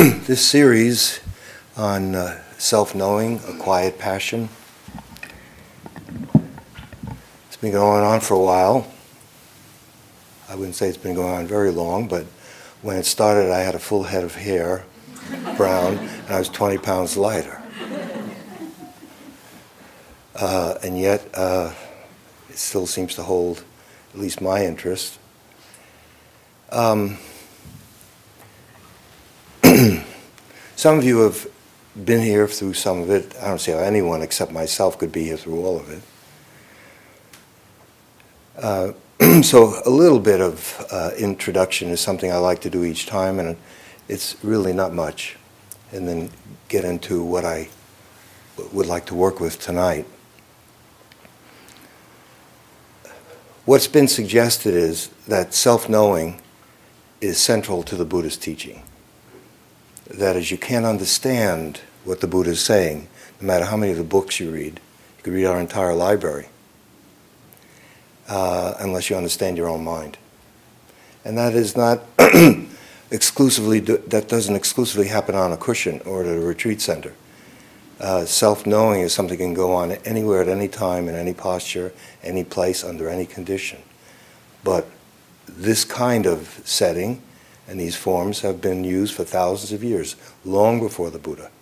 this series on uh, self knowing, a quiet passion. It's been going on for a while. I wouldn't say it's been going on very long, but when it started, I had a full head of hair, brown, and I was 20 pounds lighter. Uh, and yet, uh, it still seems to hold at least my interest. Um, some of you have been here through some of it. I don't see how anyone except myself could be here through all of it. Uh, so, a little bit of uh, introduction is something I like to do each time, and it's really not much. And then get into what I would like to work with tonight. What's been suggested is that self knowing is central to the Buddhist teaching. That is, you can't understand what the Buddha is saying, no matter how many of the books you read. You could read our entire library, uh, unless you understand your own mind. And that is not exclusively, that doesn't exclusively happen on a cushion or at a retreat center. Uh, Self knowing is something that can go on anywhere at any time, in any posture, any place, under any condition. But this kind of setting and these forms have been used for thousands of years, long before the Buddha,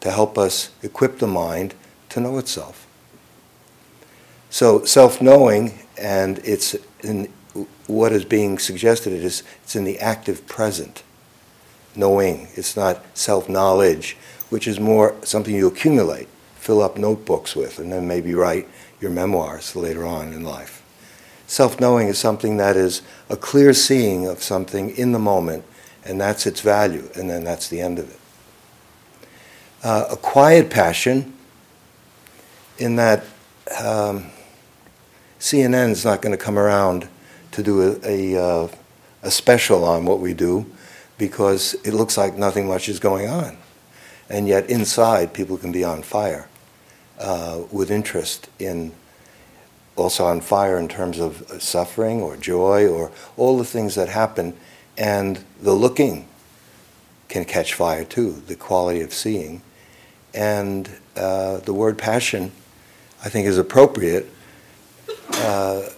to help us equip the mind to know itself. So, self knowing, and it's in what is being suggested is it's in the active present, knowing. It's not self knowledge, which is more something you accumulate, fill up notebooks with, and then maybe write your memoirs later on in life. Self knowing is something that is a clear seeing of something in the moment, and that's its value, and then that's the end of it. Uh, a quiet passion, in that um, CNN is not going to come around to do a, a, uh, a special on what we do because it looks like nothing much is going on. And yet, inside, people can be on fire uh, with interest in also on fire in terms of suffering or joy or all the things that happen. And the looking can catch fire too, the quality of seeing. And uh, the word passion, I think, is appropriate, uh,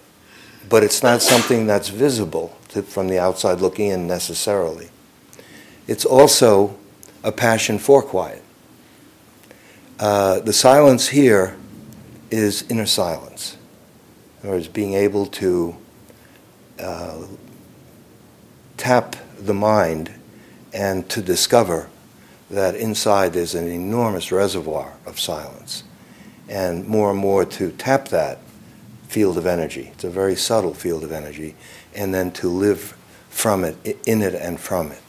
but it's not something that's visible to, from the outside looking in necessarily. It's also a passion for quiet. Uh, the silence here is inner silence. Other words, being able to uh, tap the mind and to discover that inside there's an enormous reservoir of silence. And more and more to tap that field of energy. It's a very subtle field of energy. And then to live from it, in it, and from it.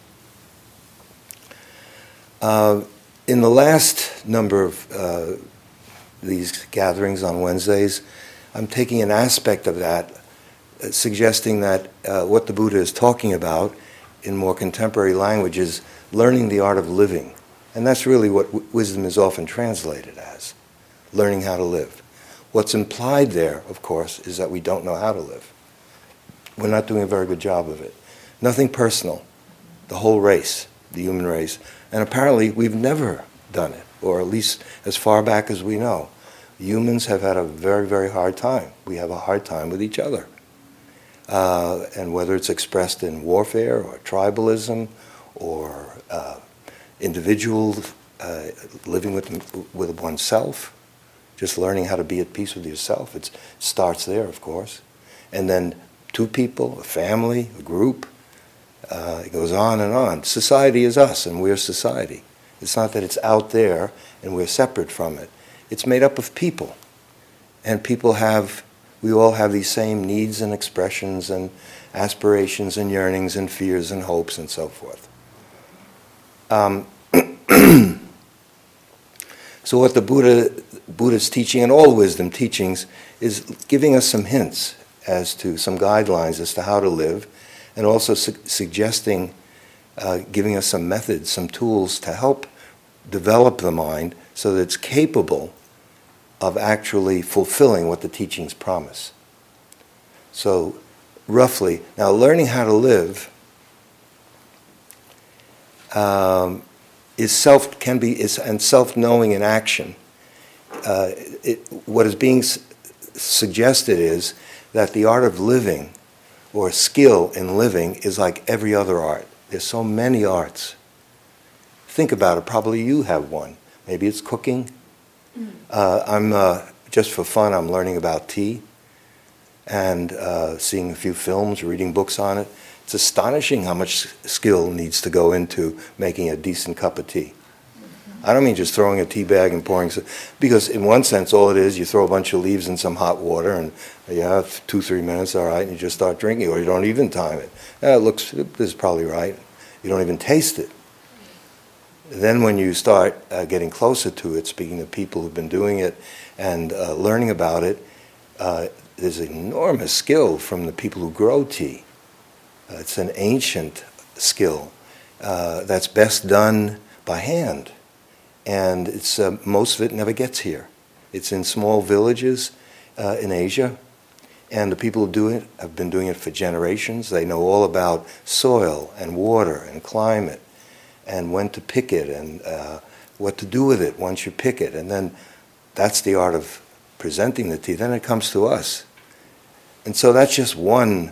Uh, in the last number of uh, these gatherings on Wednesdays, I'm taking an aspect of that, uh, suggesting that uh, what the Buddha is talking about in more contemporary language is learning the art of living. And that's really what w- wisdom is often translated as learning how to live. What's implied there, of course, is that we don't know how to live. We're not doing a very good job of it. Nothing personal. The whole race, the human race. And apparently, we've never done it, or at least as far back as we know humans have had a very, very hard time. We have a hard time with each other. Uh, and whether it's expressed in warfare or tribalism or uh, individual uh, living with, with oneself, just learning how to be at peace with yourself, it starts there, of course. And then two people, a family, a group, uh, it goes on and on. Society is us, and we're society. It's not that it's out there and we're separate from it it's made up of people. And people have, we all have these same needs and expressions and aspirations and yearnings and fears and hopes and so forth. Um, so, what the Buddha, Buddha's teaching and all wisdom teachings is giving us some hints as to some guidelines as to how to live, and also su- suggesting, uh, giving us some methods, some tools to help develop the mind so that it's capable of actually fulfilling what the teachings promise. So, roughly, now learning how to live um, is self can be is and self knowing in action. Uh, it, what is being s- suggested is that the art of living, or skill in living, is like every other art. There's so many arts. Think about it. Probably you have one. Maybe it's cooking. Uh, I'm uh, just for fun. I'm learning about tea, and uh, seeing a few films, reading books on it. It's astonishing how much skill needs to go into making a decent cup of tea. I don't mean just throwing a tea bag and pouring, because in one sense, all it is, you throw a bunch of leaves in some hot water, and you have two, three minutes, all right, and you just start drinking, or you don't even time it. Yeah, it looks, this is probably right. You don't even taste it. Then, when you start uh, getting closer to it, speaking to people who've been doing it and uh, learning about it, uh, there's enormous skill from the people who grow tea. Uh, it's an ancient skill uh, that's best done by hand and it's uh, most of it never gets here. It's in small villages in Asia, and the people who do it have been doing it for generations. They know all about soil and water and climate, and when to pick it and uh, what to do with it once you pick it, and then that's the art of presenting the tea. Then it comes to us, and so that's just one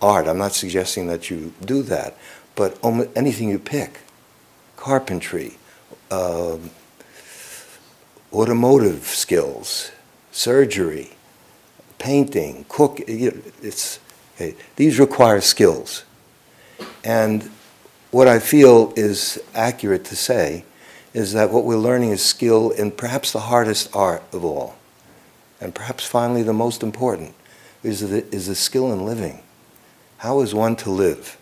art. I'm not suggesting that you do that, but anything you pick, carpentry uh, automotive skills, surgery, painting, cook. It's, okay, these require skills. And what I feel is accurate to say is that what we're learning is skill in perhaps the hardest art of all, and perhaps finally the most important, is the, is the skill in living. How is one to live?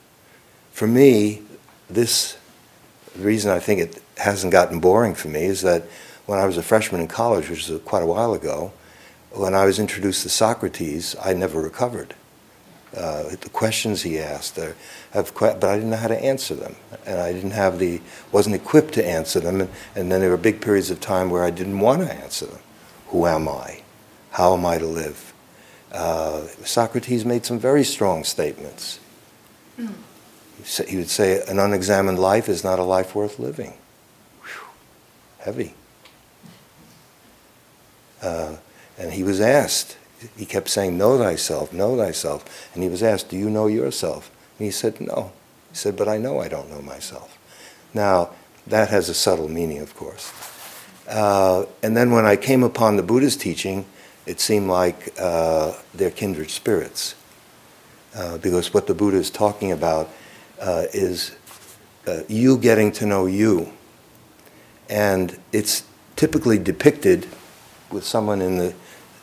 For me, this, the reason I think it hasn't gotten boring for me is that when I was a freshman in college, which was quite a while ago, when I was introduced to Socrates, I never recovered. Uh, the questions he asked, uh, have, but I didn't know how to answer them, and I didn't have the, wasn't equipped to answer them, and, and then there were big periods of time where I didn't want to answer them. Who am I? How am I to live? Uh, Socrates made some very strong statements. Mm. He would say, an unexamined life is not a life worth living heavy. Uh, and he was asked, he kept saying, Know thyself, know thyself. And he was asked, Do you know yourself? And he said, No. He said, But I know I don't know myself. Now, that has a subtle meaning, of course. Uh, and then when I came upon the Buddha's teaching, it seemed like uh, they're kindred spirits. Uh, because what the Buddha is talking about uh, is uh, you getting to know you and it's typically depicted with someone in the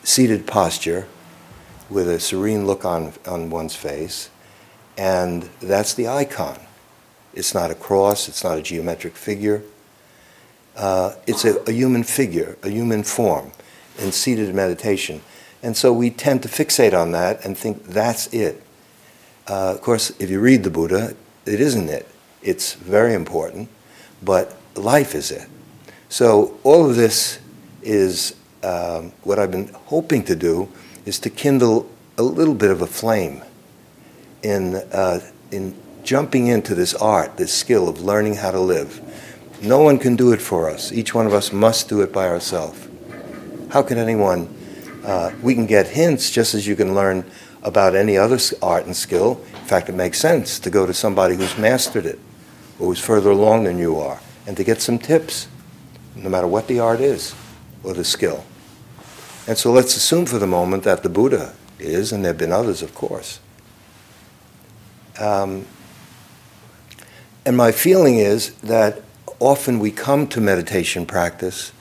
seated posture with a serene look on, on one's face, and that's the icon. It's not a cross, it's not a geometric figure. Uh, it's a, a, human figure, a human form in seated meditation. And so we tend to fixate on that and think that's it. Uh, of course, if you read the Buddha, it isn't it. It's very important, but life is it. So all of this is um, what I've been hoping to do is to kindle a little bit of a flame in uh, in jumping into this art, this skill of learning how to live. No one can do it for us. Each one of us must do it by ourselves. How can anyone? Uh, we can get hints just as you can learn about any other art and skill. In fact, it makes sense to go to somebody who's mastered it, or who's further along than you are, and to get some tips no matter what the art is or the skill. And so let's assume for the moment that the Buddha is, and there have been others, of course. Um, and my feeling is that often we come to meditation practice,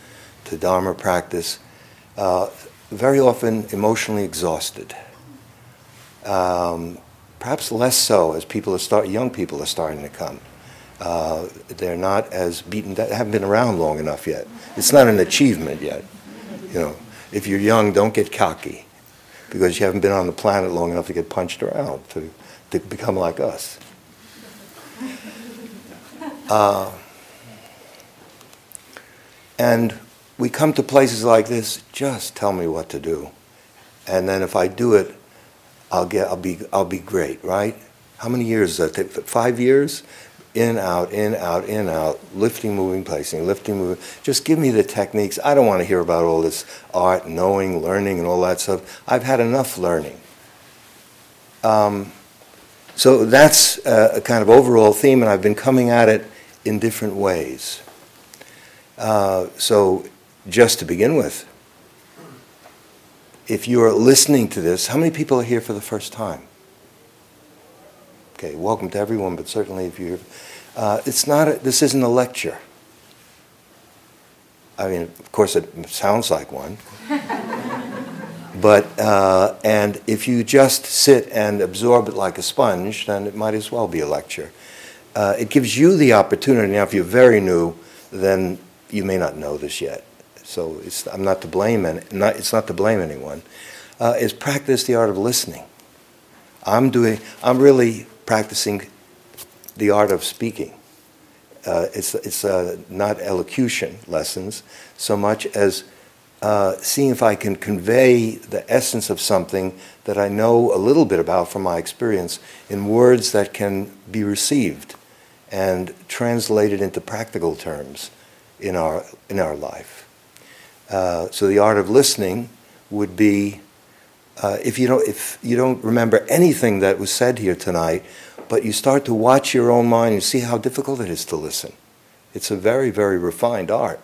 to Dharma practice, uh, very often emotionally exhausted. Um, perhaps less so as people are start, young people are starting to come. Uh, they're not as beaten, they haven't been around long enough yet. It's not an achievement yet. You know, if you're young, don't get cocky because you haven't been on the planet long enough to get punched around to, to become like us. Uh, and we come to places like this, just tell me what to do. And then if I do it, I'll, get, I'll, be, I'll be great, right? How many years does that take? Five years? In, out, in, out, in, out, lifting, moving, placing, lifting, moving. Just give me the techniques. I don't want to hear about all this art, knowing, learning, and all that stuff. I've had enough learning. Um, so that's a, a, kind of overall theme, and I've been coming at it in different ways. Uh, so, just to begin with, if you are listening to this, how many people are here for the first time? Okay, welcome to everyone, but certainly if you're, uh, it's not, a, this isn't a lecture. I mean, of course, it sounds like one. but, uh, and if you just sit and absorb it like a sponge, then it might as well be a lecture. Uh, it gives you the opportunity. Now, if you're very new, then you may not know this yet. So I'm not to blame, and not, it's not to blame anyone. Uh, is practice the art of listening. I'm doing. I'm really practicing the art of speaking. Uh, it's it's uh, not elocution lessons so much as uh, seeing if I can convey the essence of something that I know a little bit about from my experience in words that can be received and translated into practical terms in our in our life. Uh, so the art of listening would be uh, if you don't if you don't remember anything that was said here tonight, but you start to watch your own mind and see how difficult it is to listen. It's a very, very refined art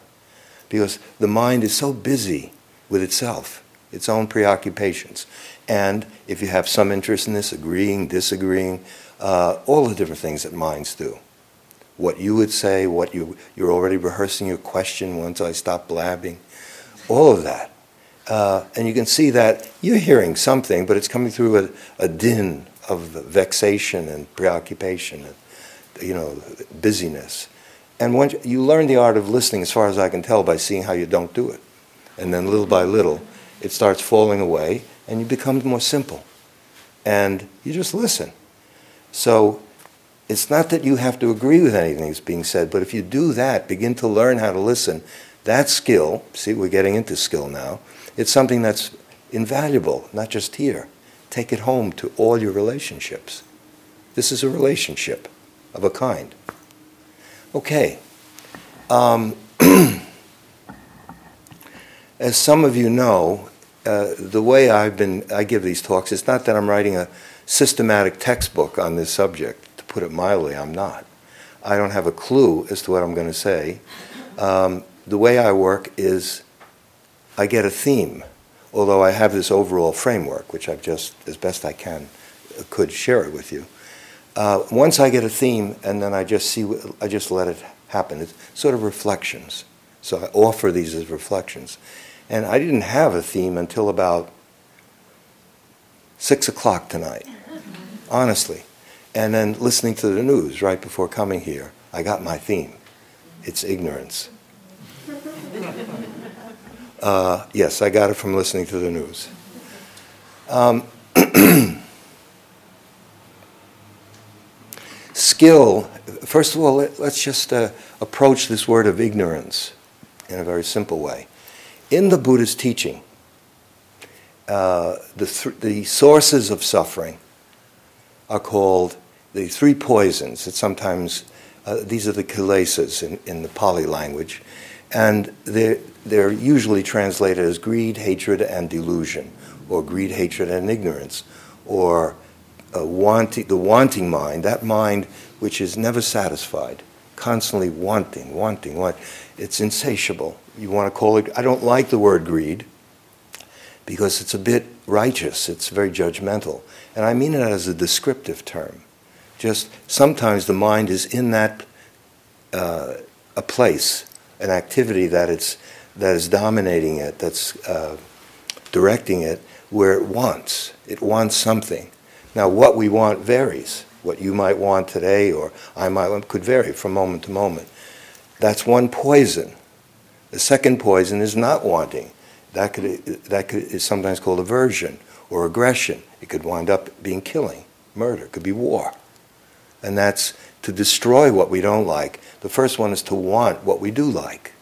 because the mind is so busy with itself, its own preoccupations. And if you have some interest in this, agreeing, disagreeing, uh, all the different things that minds do. What you would say, what you, you're already rehearsing your question once I stop blabbing, all of that. Uh, and you can see that you're hearing something, but it's coming through a, a din of vexation and preoccupation and you know busyness. And once you learn the art of listening, as far as I can tell, by seeing how you don't do it, and then little by little, it starts falling away, and you become more simple, and you just listen. So it's not that you have to agree with anything that's being said, but if you do that, begin to learn how to listen. That skill, see, we're getting into skill now. It's something that's invaluable, not just here. Take it home to all your relationships. This is a relationship of a kind. Okay. Um, as some of you know, uh, the way I've been, I give these talks, it's not that I'm writing a systematic textbook on this subject. To put it mildly, I'm not. I don't have a clue as to what I'm going to say. Um, the way I work is I get a theme although I have this overall framework, which I've just, as best I can, could share it with you. Uh, once I get a theme, and then I just see, I just let it happen. It's sort of reflections. So I offer these as reflections. And I didn't have a theme until about six o'clock tonight, honestly. And then listening to the news right before coming here, I got my theme. It's ignorance. Uh, yes, I got it from listening to the news. Um, skill, first of all, let, us just uh, approach this word of ignorance in a very simple way. In the Buddha's teaching, uh, the, th- the sources of suffering are called the three poisons. It's sometimes, uh, these are the kilesas in, in the Pali language. And they're, they're usually translated as greed, hatred, and delusion, or greed, hatred, and ignorance, or wanting, the wanting mind, that mind which is never satisfied, constantly wanting, wanting, want. It's insatiable. You want to call it, I don't like the word greed because it's a bit righteous, it's very judgmental. And I mean it as a descriptive term. Just sometimes the mind is in that uh, a place an activity that it's that is dominating it, that's uh, directing it, where it wants. It wants something. Now, what we want varies. What you might want today, or I might want, could vary from moment to moment. That's one poison. The second poison is not wanting. That could that could, is sometimes called aversion or aggression. It could wind up being killing, murder. It could be war, and that's to destroy what we don't like. The first one is to want what we do like.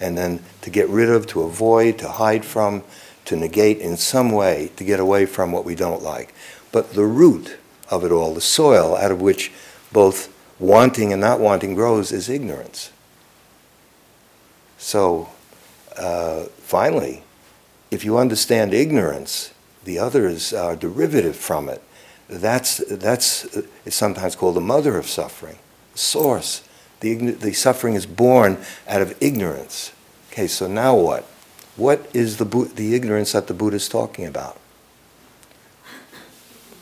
And then to get rid of, to avoid, to hide from, to negate in some way, to get away from what we don't like. But the root of it all, the soil out of which both wanting and not wanting grows is ignorance. So, uh, finally, if you understand ignorance, the others are derivative from it. That's, that's it's sometimes called the mother of suffering, source. The, the suffering is born out of ignorance. Okay, so now what? What is the, the ignorance that the Buddha is talking about?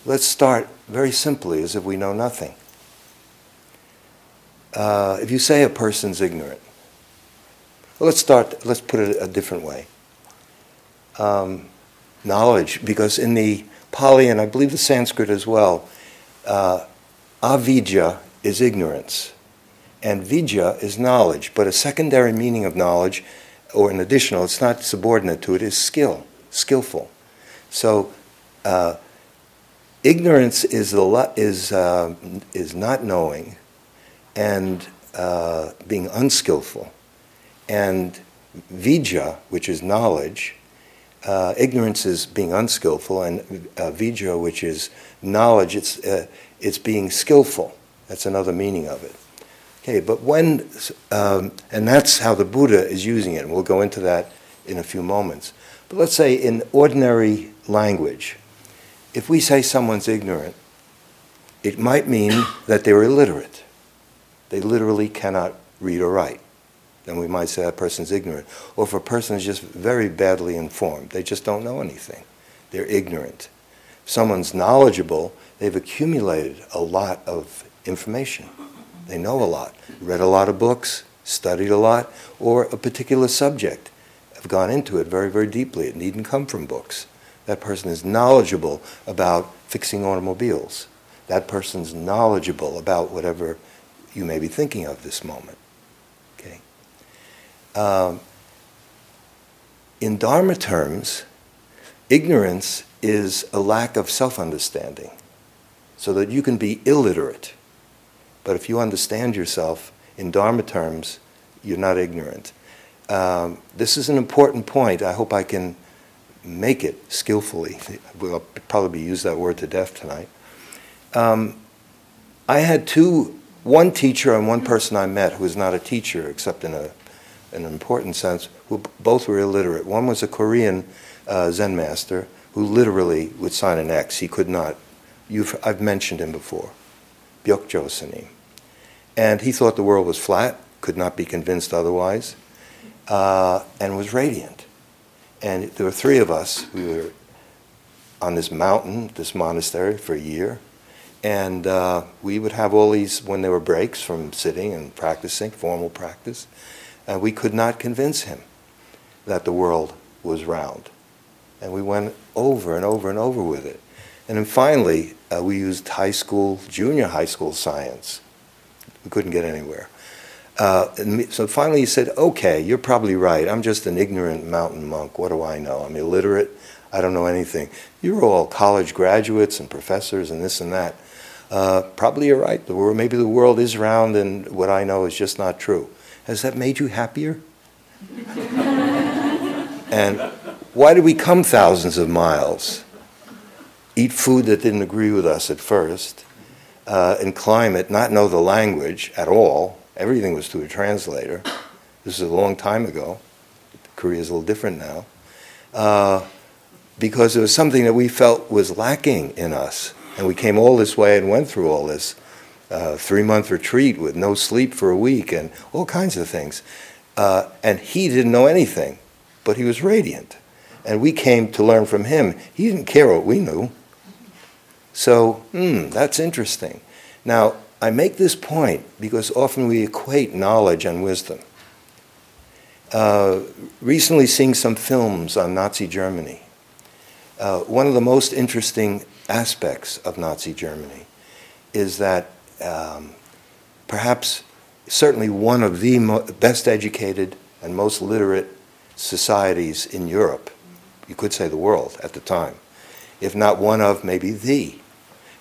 Let's start very simply as if we know nothing. Uh, if you say a person's ignorant, well, let's start, let's put it a different way. Um, knowledge, because in the Pali and I believe the Sanskrit as well, uh, avidya is ignorance, and vidya is knowledge. But a secondary meaning of knowledge, or an additional, it's not subordinate to it, is skill, skillful. So, uh, ignorance is the is uh, is not knowing, and uh, being unskillful, and vidya, which is knowledge. Uh, ignorance is being unskillful, and uh, which is knowledge, it's uh, it's being skillful. That's another meaning of it. Okay, but when, um, and that's how the Buddha is using it, and we'll go into that in a few moments. But let's say in ordinary language, if we say someone's ignorant, it might mean that they're illiterate. They literally cannot read or write. Then we might say that person's ignorant. Or if a person is just very badly informed, they just don't know anything. They're ignorant. If someone's knowledgeable, they've accumulated a lot of information. They know a lot, read a lot of books, studied a lot, or a particular subject, have gone into it very, very deeply. It needn't come from books. That person is knowledgeable about fixing automobiles. That person's knowledgeable about whatever you may be thinking of this moment. Um, in Dharma terms, ignorance is a lack of self understanding, so that you can be illiterate. But if you understand yourself in Dharma terms, you're not ignorant. Um, this is an important point. I hope I can make it skillfully. We'll probably use that word to death tonight. Um, I had two, one teacher and one person I met who was not a teacher except in a, an important sense, who both were illiterate. One was a Korean uh, Zen master who literally would sign an X. He could not. You've, I've mentioned him before. Byokjo Sanim. And he thought the world was flat, could not be convinced otherwise, uh, and was radiant. And there were three of us. We were on this mountain, this monastery, for a year. And uh, we would have all these, when there were breaks from sitting and practicing, formal practice, and we could not convince him that the world was round. And we went over and over and over with it. And then finally, uh, we used high school, junior high school science. We couldn't get anywhere. Uh, so finally he said, okay, you're probably right. I'm just an ignorant mountain monk. What do I know? I'm illiterate. I don't know anything. You're all college graduates and professors and this and that. Uh, probably you're right. The world, maybe the world is round and what I know is just not true. Has that made you happier? and why did we come thousands of miles? Eat food that didn't agree with us at first, uh, and climate, not know the language at all, Everything was through a translator. This is a long time ago. Korea is a little different now. Uh, because it was something that we felt was lacking in us. And we came all this way and went through all this three month retreat with no sleep for a week and all kinds of things. Uh, and he didn't know anything, but he was radiant. And we came to learn from him. He didn't care what we knew. So, hmm, that's interesting. Now, I make this point because often we equate knowledge and wisdom. Uh, recently, seeing some films on Nazi Germany, uh, one of the most interesting aspects of Nazi Germany is that um, perhaps, certainly, one of the mo- best educated and most literate societies in Europe, you could say the world at the time, if not one of, maybe the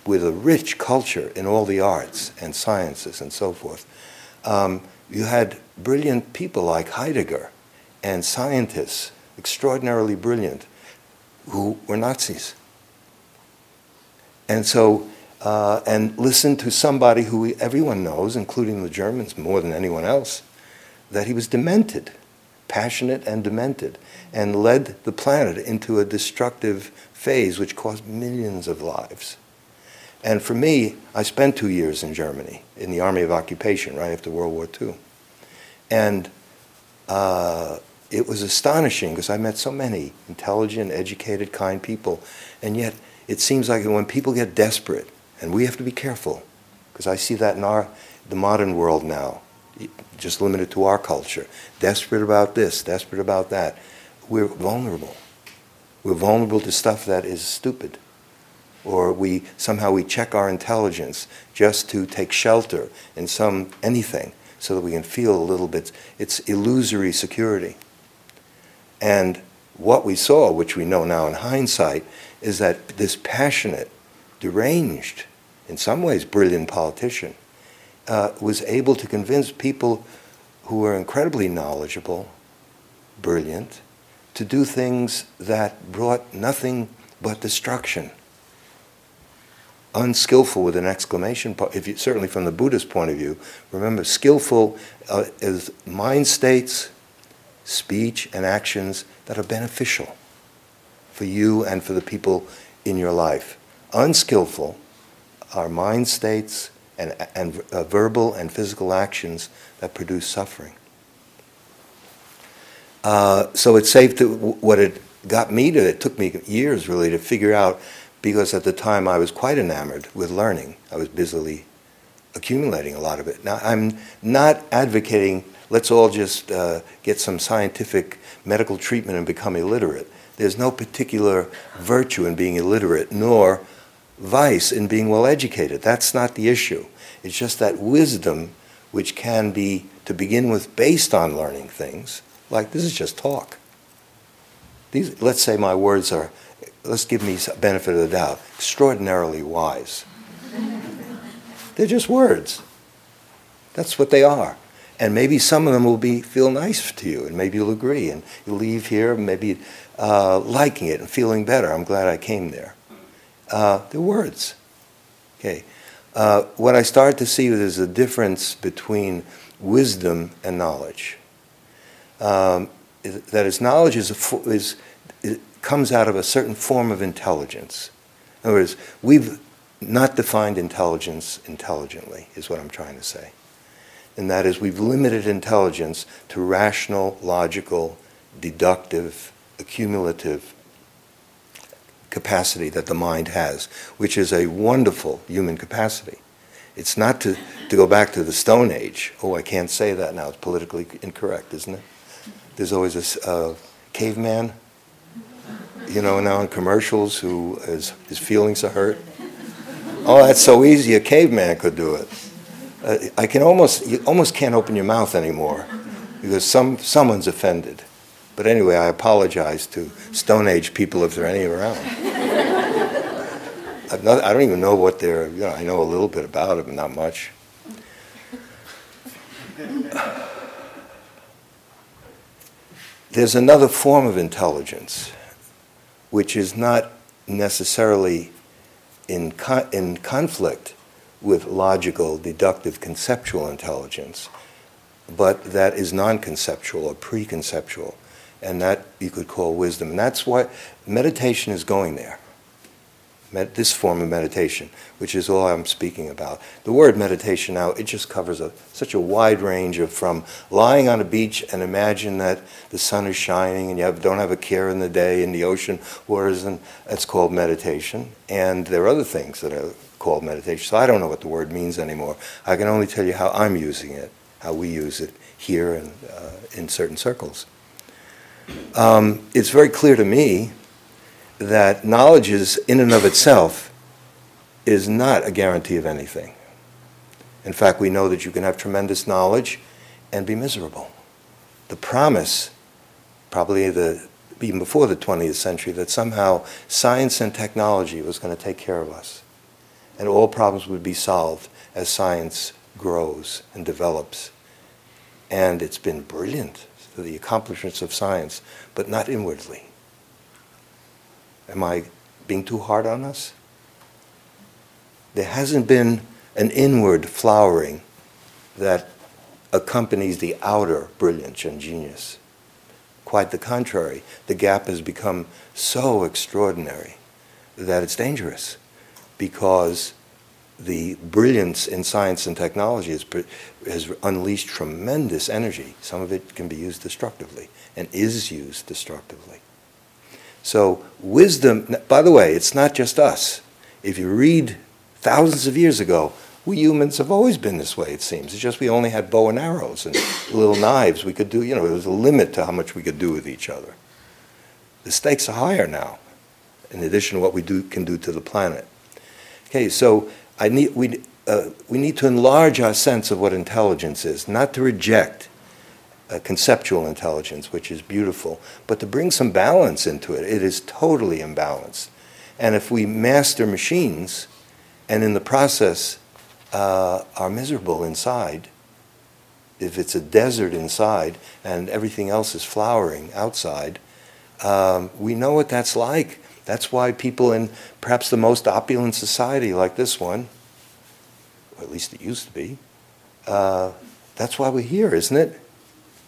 with a rich culture in all the arts and sciences and so forth. Um, you had brilliant people like Heidegger and scientists, extraordinarily brilliant, who were Nazis. And so uh, and listen to somebody who everyone knows, including the Germans more than anyone else, that he was demented, passionate and demented, and led the planet into a destructive phase which cost millions of lives. And for me, I spent two years in Germany in the Army of Occupation right after World War II. And uh, it was astonishing because I met so many intelligent, educated, kind people. And yet, it seems like when people get desperate, and we have to be careful, because I see that in our, the modern world now, just limited to our culture, desperate about this, desperate about that, we're vulnerable. We're vulnerable to stuff that is stupid. Or we somehow we check our intelligence just to take shelter in some anything so that we can feel a little bit. It's illusory security. And what we saw, which we know now in hindsight, is that this passionate, deranged, in some ways brilliant politician uh, was able to convince people who were incredibly knowledgeable, brilliant, to do things that brought nothing but destruction. Unskillful with an exclamation point, if you, certainly from the Buddhist point of view. Remember, skillful uh, is mind states, speech, and actions that are beneficial for you and for the people in your life. Unskillful are mind states and, and uh, verbal and physical actions that produce suffering. Uh, so it's safe to, what it got me to, it took me years really to figure out, because at the time I was quite enamored with learning. I was busily accumulating a lot of it. Now, I'm not advocating let's all just uh, get some scientific medical treatment and become illiterate. There's no particular virtue in being illiterate, nor vice in being well educated. That's not the issue. It's just that wisdom, which can be, to begin with, based on learning things, like this is just talk. These, let's say my words are, let's give me benefit of the doubt, extraordinarily wise. They're just words. That's what they are and maybe some of them will be feel nice to you, and maybe you'll agree, and you'll leave here maybe uh, liking it and feeling better. I'm glad I came there. Uh, they're words. Okay. Uh, what I start to see is a difference between wisdom and knowledge. Um, that is, knowledge is, fo- is comes out of a certain form of intelligence. In other words, we've not defined intelligence intelligently, is what I'm trying to say and that is we've limited intelligence to rational, logical, deductive, accumulative capacity that the mind has, which is a wonderful human capacity. It's not to, to go back to the Stone Age. Oh, I can't say that now. It's politically incorrect, isn't it? There's always a uh, caveman, you know, now in commercials who is, his feelings are hurt. Oh, that's so easy. A caveman could do it uh, I can almost you almost can't open your mouth anymore because some someone's offended. But anyway, I apologize to Stone Age people if there are any around. not, I don't even know what they're. You know, I know a little bit about them, not much. There's another form of intelligence, which is not necessarily in, in conflict with logical, deductive, conceptual intelligence, but that is non conceptual or preconceptual, and that you could call wisdom. And that's why meditation is going there. Med- this form of meditation, which is all I'm speaking about. The word meditation now, it just covers a, such a wide range of from lying on a beach and imagine that the sun is shining and you have, don't have a care in the day in the ocean waters, and that's called meditation. And there are other things that are called meditation. So I don't know what the word means anymore. I can only tell you how I'm using it, how we use it here and uh, in certain circles. Um, it's very clear to me that knowledge is, in and of itself, is not a guarantee of anything. In fact, we know that you can have tremendous knowledge and be miserable. The promise, probably the, even before the 20th century, that somehow science and technology was going to take care of us and all problems would be solved as science grows and develops. And it's been brilliant the accomplishments of science, but not inwardly. Am I being too hard on us? there hasn't been an inward flowering that accompanies the outer brilliance and genius. Quite the contrary, the gap has become so extraordinary that it's dangerous because the brilliance in science and technology has, has unleashed tremendous energy. Some of it can be used destructively and is used destructively. So, wisdom, by the way, it's not just us. If you read thousands of years ago, we humans have always been this way, it seems. It's just we only had bow and arrows and little knives we could do. You know, there was a limit to how much we could do with each other. The stakes are higher now, in addition to what we do, can do to the planet. Okay, so I need, we, uh, we need to enlarge our sense of what intelligence is, not to reject uh, conceptual intelligence, which is beautiful, but to bring some balance into it. It is totally imbalanced. And if we master machines and in the process uh, are miserable inside, if it's a desert inside and everything else is flowering outside, um, we know what that's like. That's why people in perhaps the most opulent society, like this one, or at least it used to be, uh, that's why we're here, isn't it?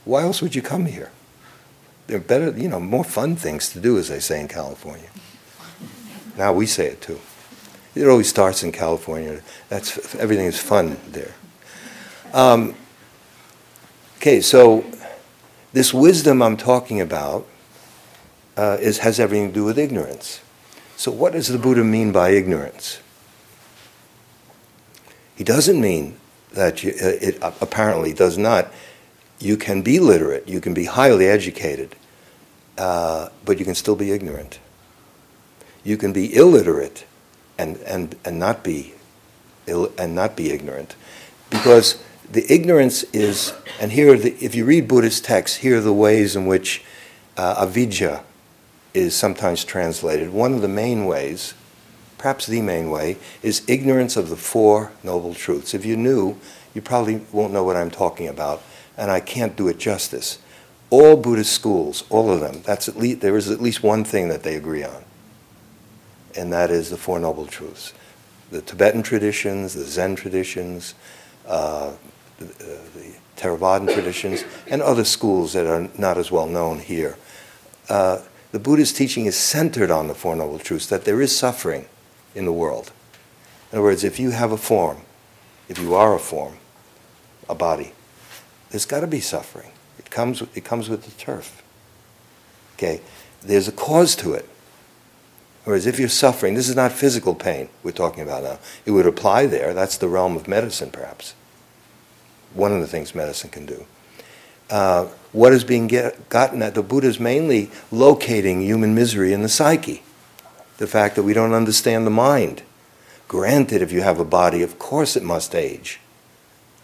Why else would you come here? There are better, you know, more fun things to do, as they say in California. Now we say it too. It always starts in California. That's everything is fun there. Um, okay, so this wisdom I'm talking about uh, is, has everything to do with ignorance. So, what does the Buddha mean by ignorance? He doesn't mean that you, uh, it apparently does not. You can be literate, you can be highly educated, uh, but you can still be ignorant. You can be illiterate and, and, and not be Ill, and not be ignorant, because the ignorance is, and here, the, if you read Buddhist texts, here are the ways in which uh, avidya is sometimes translated. One of the main ways, perhaps the main way, is ignorance of the Four Noble Truths. If you knew, you probably won't know what I'm talking about, and I can't do it justice. All Buddhist schools, all of them, that's at least, there is at least one thing that they agree on, and that is the Four Noble Truths. The Tibetan traditions, the Zen traditions, uh, the, uh, the Theravadan traditions, and other schools that are not as well known here. Uh, the Buddhist teaching is centered on the Four Noble Truths, that there is suffering in the world. In other words, if you have a form, if you are a form, a body, there's got to be suffering. It comes, it comes with the turf. Okay? There's a cause to it. Whereas if you're suffering, this is not physical pain we're talking about now. It would apply there. That's the realm of medicine, perhaps. One of the things medicine can do. Uh, what is being get, gotten at. The Buddha is mainly locating human misery in the psyche. The fact that we don't understand the mind. Granted, if you have a body, of course it must age.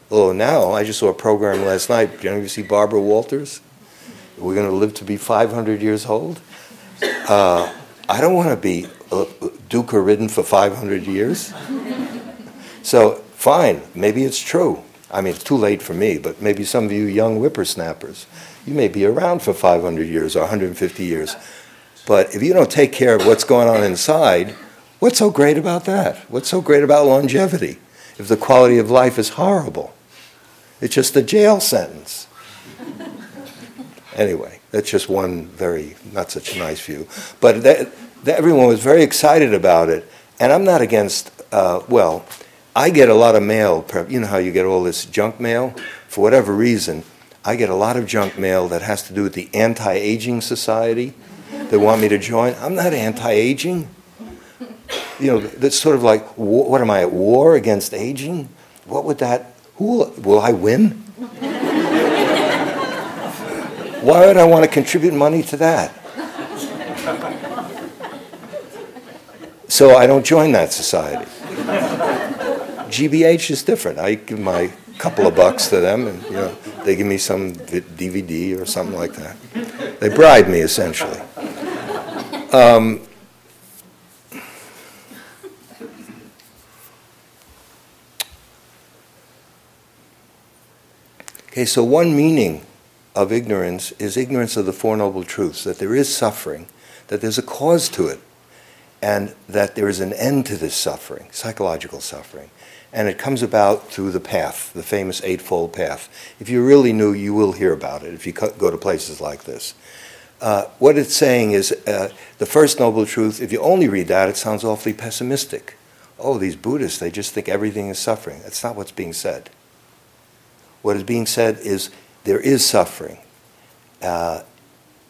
Although now, I just saw a program last night. You ever see Barbara Walters? We're going to live to be 500 years old. Uh, I don't want to be uh, dukkha ridden for 500 years. So, fine, maybe it's true. I mean, it's too late for me, but maybe some of you young whippersnappers, you may be around for 500 years or 150 years. But if you don't take care of what's going on inside, what's so great about that? What's so great about longevity if the quality of life is horrible? It's just a jail sentence. anyway, that's just one very, not such a nice view. But that, that everyone was very excited about it. And I'm not against, uh, well, I get a lot of mail. You know how you get all this junk mail? For whatever reason, I get a lot of junk mail that has to do with the anti aging society. They want me to join. I'm not anti aging. You know, that's sort of like, what am I at war against aging? What would that, who will, will I win? Why would I want to contribute money to that? So I don't join that society. GBH is different. I give my couple of bucks to them, and you know, they give me some DVD or something like that. They bribe me essentially. Um, okay, so one meaning of ignorance is ignorance of the Four Noble Truths that there is suffering, that there's a cause to it, and that there is an end to this suffering, psychological suffering. And it comes about through the path, the famous Eightfold Path. If you're really new, you will hear about it if you go to places like this. Uh, what it's saying is uh, the first noble truth, if you only read that, it sounds awfully pessimistic. Oh, these Buddhists, they just think everything is suffering. That's not what's being said. What is being said is there is suffering. Uh,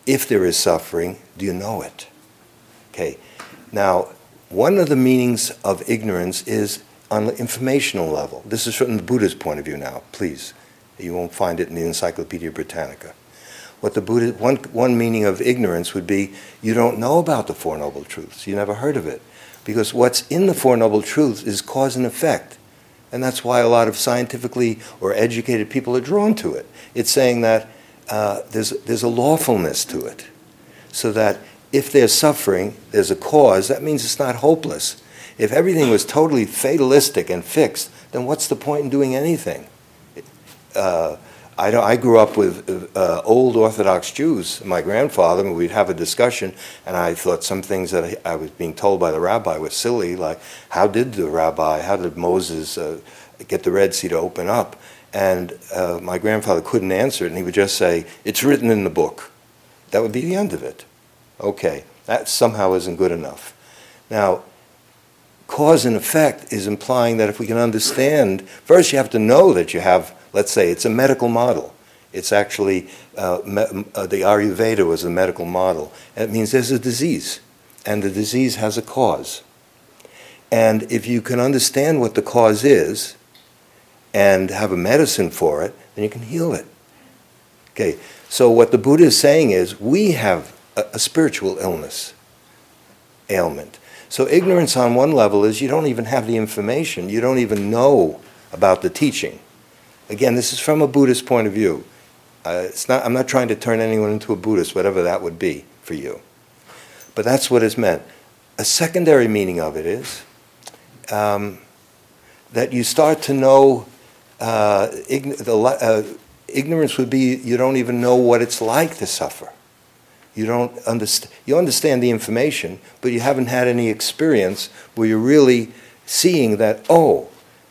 if there is suffering, do you know it? Okay. Now, one of the meanings of ignorance is on the informational level. This is from the Buddha's point of view now, please. You won't find it in the Encyclopedia Britannica. What the Buddha, one, one meaning of ignorance would be you don't know about the Four Noble Truths. You never heard of it. Because what's in the Four Noble Truths is cause and effect. And that's why a lot of scientifically or educated people are drawn to it. It's saying that uh, there's, there's a lawfulness to it. So that if there's suffering, there's a cause, that means it's not hopeless. If everything was totally fatalistic and fixed, then what's the point in doing anything? Uh, I, I, grew up with uh, old Orthodox Jews. My grandfather, and we'd have a discussion, and I thought some things that I, I, was being told by the rabbi were silly, like how did the rabbi, how did Moses uh, get the Red Sea to open up? And uh, my grandfather couldn't answer it, and he would just say, It's written in the book. That would be the end of it. Okay, that somehow isn't good enough. Now, cause and effect is implying that if we can understand, first you have to know that you have, let's say, it's a medical model. It's actually, uh, me, uh, the Ayurveda was a medical model. It means there's a disease, and the disease has a cause. And if you can understand what the cause is, and have a medicine for it, then you can heal it. Okay, so what the Buddha is saying is we have a, a spiritual illness, ailment. So ignorance on one level is you don't even have the information, you don't even know about the teaching. Again, this is from a Buddhist point of view. Uh, not, I'm not trying to turn anyone into a Buddhist, whatever that would be for you. But that's what is meant. A secondary meaning of it is um, that you start to know uh, ign- the, uh, ignorance would be you don't even know what it's like to suffer. You don't understand. You understand the information, but you haven't had any experience where you're really seeing that. Oh,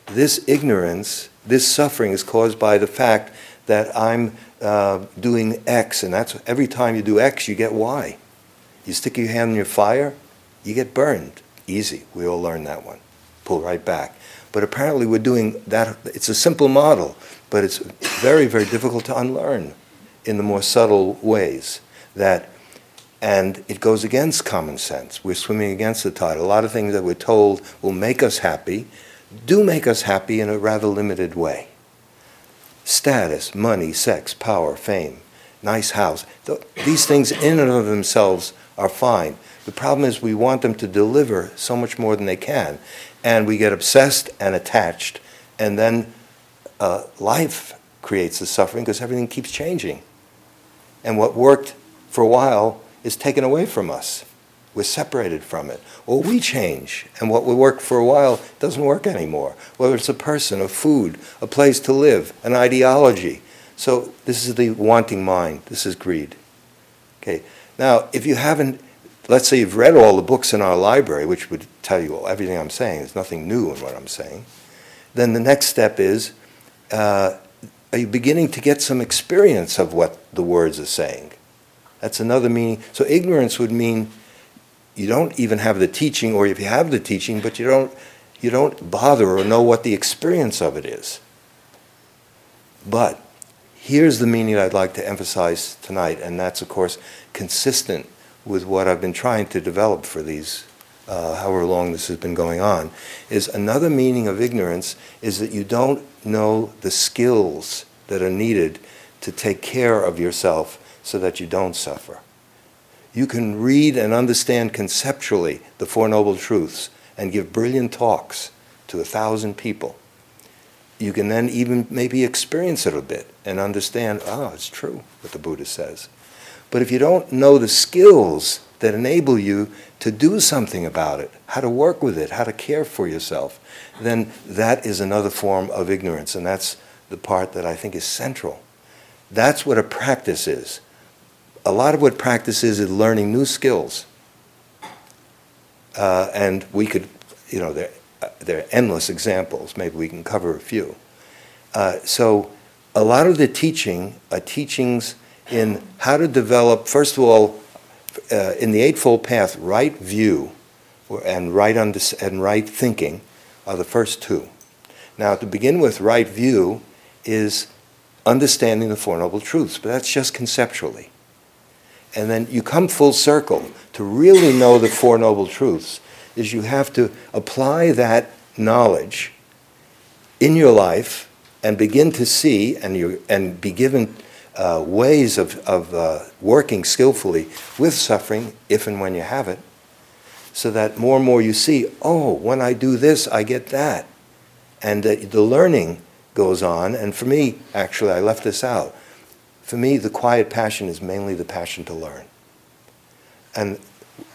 this ignorance, this suffering is caused by the fact that I'm uh, doing X, and that's every time you do X, you get Y. You stick your hand in your fire, you get burned. Easy. We all learn that one. Pull right back. But apparently, we're doing that. It's a simple model, but it's very, very difficult to unlearn in the more subtle ways. That, and it goes against common sense. We're swimming against the tide. A lot of things that we're told will make us happy do make us happy in a rather limited way. Status, money, sex, power, fame, nice house. These things in and of themselves are fine. The problem is we want them to deliver so much more than they can and we get obsessed and attached, and then uh, life creates the suffering because everything keeps changing. And what worked for a while is taken away from us. We're separated from it. Or we change, and what we worked for a while doesn't work anymore. Whether it's a person, a food, a place to live, an ideology. So this is the wanting mind. This is greed. Okay. Now, if you haven't let's say you've read all the books in our library, which would tell you everything I'm saying, there's nothing new in what I'm saying, then the next step is uh, are you beginning to get some experience of what the words are saying? That's another meaning. So ignorance would mean you don't even have the teaching, or if you have the teaching, but you don't, you don't bother or know what the experience of it is. But here's the meaning I'd like to emphasize tonight, and that's, of course, consistent with what I've been trying to develop for these, uh, however long this has been going on, is another meaning of ignorance is that you don't know the skills that are needed to take care of yourself so that you don't suffer. You can read and understand conceptually the Four Noble Truths and give brilliant talks to a thousand people. You can then even maybe experience it a bit and understand, oh, it's true what the Buddha says. But if you don't know the skills that enable you to do something about it, how to work with it, how to care for yourself, then that is another form of ignorance. And that's the part that I think is central. That's what a practice is. A lot of what practice is is learning new skills. Uh, and we could, you know, there, uh, there are endless examples. Maybe we can cover a few. Uh, so, a lot of the teaching are teachings in how to develop, first of all, uh, in the Eightfold Path, right view and right, under, and right thinking are the first two. Now, to begin with, right view is understanding the Four Noble Truths, but that's just conceptually. And then you come full circle to really know the Four Noble Truths, is you have to apply that knowledge in your life and begin to see and, you, and be given uh, ways of, of uh, working skillfully with suffering, if and when you have it, so that more and more you see, oh, when I do this, I get that. And uh, the learning goes on. And for me, actually, I left this out. For me, the quiet passion is mainly the passion to learn. And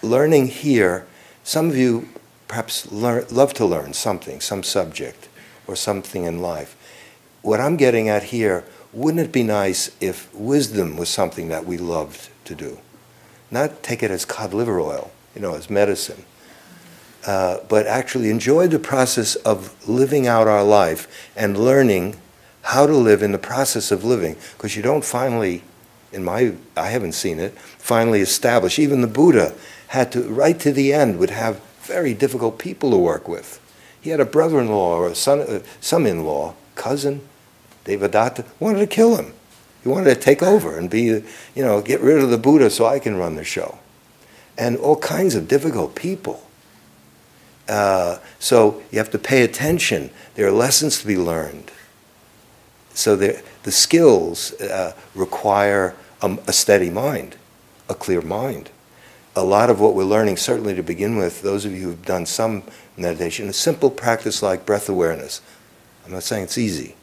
learning here, some of you perhaps love to learn something, some subject, or something in life. What I'm getting at here, wouldn't it be nice if wisdom was something that we loved to do? Not take it as cod liver oil, you know, as medicine, uh, but actually enjoy the process of living out our life and learning how to live in the process of living, because you don't finally, in my, I haven't seen it, finally establish. Even the Buddha had to, right to the end, would have very difficult people to work with. He had a brother-in-law or a son, uh, son-in-law, cousin, Devadatta, wanted to kill him. He wanted to take over and be, you know, get rid of the Buddha so I can run the show. And all kinds of difficult people. Uh, so you have to pay attention. There are lessons to be learned. So the, the skills uh, require a, a steady mind, a clear mind. A lot of what we're learning, certainly to begin with, those of you who've done some meditation, a simple practice like breath awareness. I'm not saying it's easy.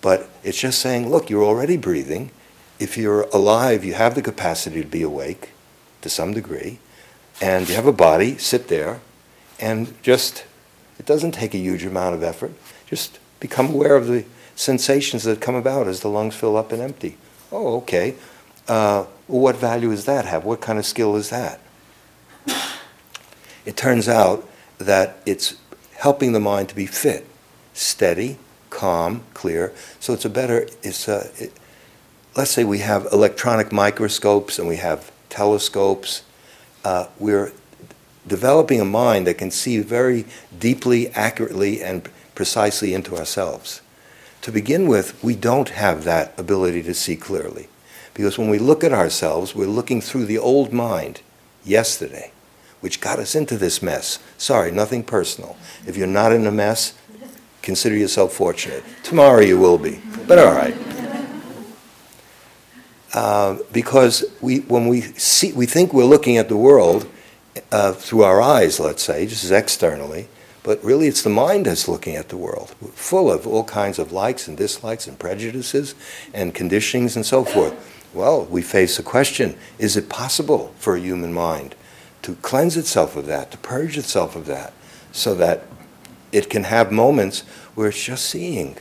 But it's just saying, look, you're already breathing. If you're alive, you have the capacity to be awake to some degree. And you have a body, sit there, and just, it doesn't take a huge amount of effort. Just become aware of the sensations that come about as the lungs fill up and empty. Oh, okay. Uh, what value does that have? What kind of skill is that? It turns out that it's helping the mind to be fit, steady, calm, clear. So it's a better, it's a, it, let's say we have electronic microscopes and we have telescopes. Uh, we're developing a mind that can see very deeply, accurately, and precisely into ourselves. To begin with, we don't have that ability to see clearly. Because when we look at ourselves, we're looking through the old mind, yesterday, which got us into this mess. Sorry, nothing personal. If you're not in a mess, consider yourself fortunate. Tomorrow you will be, but all right. Uh, because we, when we see, we think we're looking at the world uh, through our eyes, let's say, just externally, but really it's the mind that's looking at the world, full of all kinds of likes and dislikes and prejudices and conditionings and so forth. Well, we face a question is it possible for a human mind to cleanse itself of that, to purge itself of that, so that it can have moments where it's just seeing.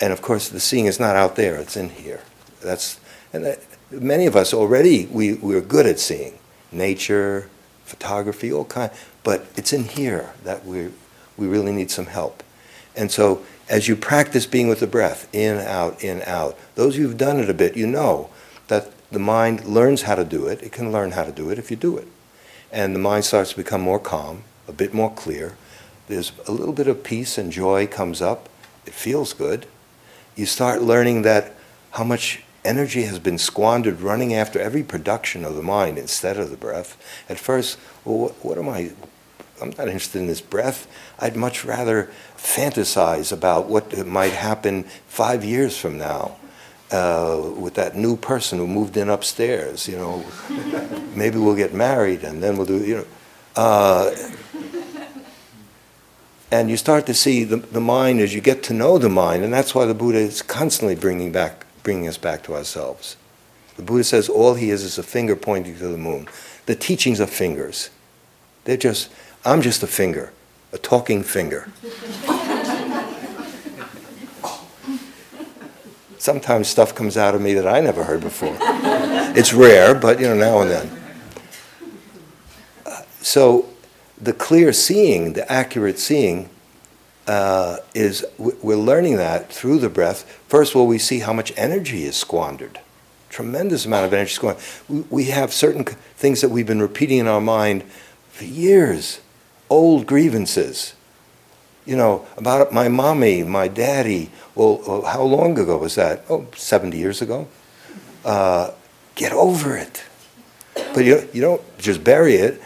And of course, the seeing is not out there, it's in here. That's, and that, many of us already, we, we're good at seeing nature, photography, all kind, but it's in here that we, we really need some help. And so, as you practice being with the breath, in, out, in, out, those who've done it a bit, you know that the mind learns how to do it. It can learn how to do it if you do it. And the mind starts to become more calm, a bit more clear, there's a little bit of peace and joy comes up. It feels good. You start learning that how much energy has been squandered running after every production of the mind instead of the breath. At first, well, what, what am I? I'm not interested in this breath. I'd much rather fantasize about what might happen five years from now. Uh, with that new person who moved in upstairs, you know, maybe we'll get married and then we'll do, you know. Uh, and you start to see the, the mind as you get to know the mind, and that's why the Buddha is constantly bringing, back, bringing us back to ourselves. The Buddha says all he is is a finger pointing to the moon. The teachings are fingers. They're just, I'm just a finger, a talking finger. Sometimes stuff comes out of me that I never heard before. It's rare, but you know, now and then. so the clear seeing, the accurate seeing, uh, is we're learning that through the breath. First of all, we see how much energy is squandered. Tremendous amount of energy squandered. We, we have certain things that we've been repeating in our mind for years, old grievances. You know, about my mommy, my daddy. Well, how long ago was that? Oh, 70 years ago. Uh, get over it. But you, you don't just bury it.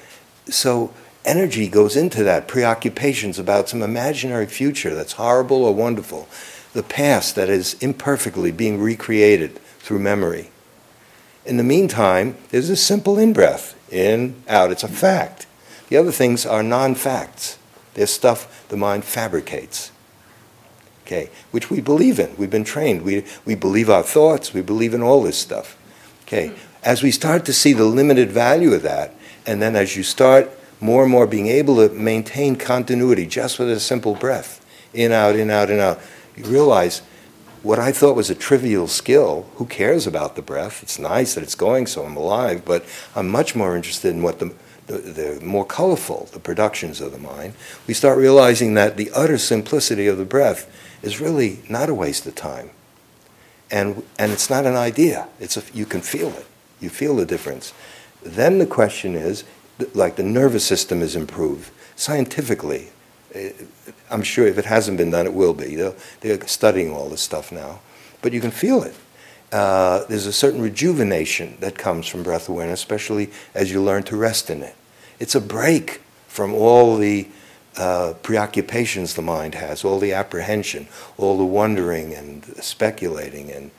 So energy goes into that, preoccupations about some imaginary future that's horrible or wonderful, the past that is imperfectly being recreated through memory. In the meantime, there's a simple in breath in, out. It's a fact. The other things are non facts, they're stuff the mind fabricates. Okay, which we believe in. We've been trained. We, we believe our thoughts. We believe in all this stuff. Okay, as we start to see the limited value of that, and then as you start more and more being able to maintain continuity just with a simple breath in, out, in, out, in, out. You realize what I thought was a trivial skill, who cares about the breath? It's nice that it's going so I'm alive, but I'm much more interested in what the, the, the more colorful, the productions of the mind. We start realizing that the utter simplicity of the breath is really not a waste of time. And, and it's not an idea. It's a, you can feel it. You feel the difference. Then the question is like the nervous system is improved scientifically. Eh, I'm sure if it hasn't been done, it will be. They're, they're studying all this stuff now, but you can feel it. Uh, there's a certain rejuvenation that comes from breath awareness, especially as you learn to rest in it. It's a break from all the uh, preoccupations the mind has, all the apprehension, all the wondering and speculating and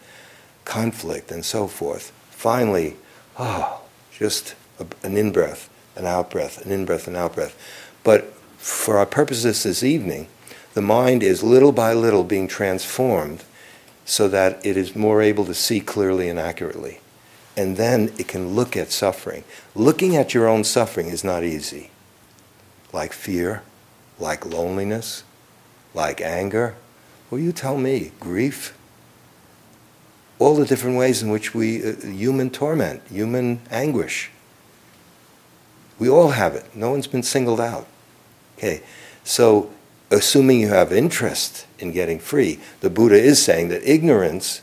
conflict and so forth. Finally, oh, just a, an in breath an out breath, an in breath, an out breath. But for our purposes this evening, the mind is little by little being transformed so that it is more able to see clearly and accurately. And then it can look at suffering. Looking at your own suffering is not easy. Like fear, like loneliness, like anger. Well, you tell me, grief, all the different ways in which we, uh, human torment, human anguish. We all have it. No one's been singled out. Okay, so assuming you have interest in getting free, the Buddha is saying that ignorance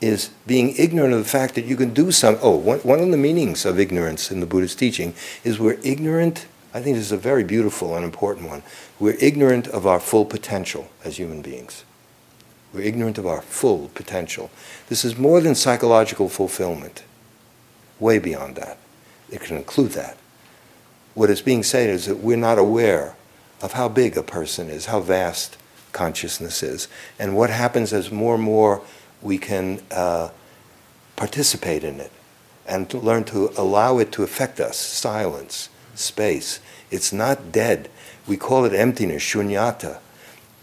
is being ignorant of the fact that you can do some. Oh, one, one of the meanings of ignorance in the Buddha's teaching is we're ignorant. I think this is a very beautiful and important one. We're ignorant of our full potential as human beings. We're ignorant of our full potential. This is more than psychological fulfillment, way beyond that. It can include that what is being said is that we're not aware of how big a person is, how vast consciousness is, and what happens as more and more we can uh, participate in it and learn to allow it to affect us. Silence, space. It's not dead. We call it emptiness, shunyata.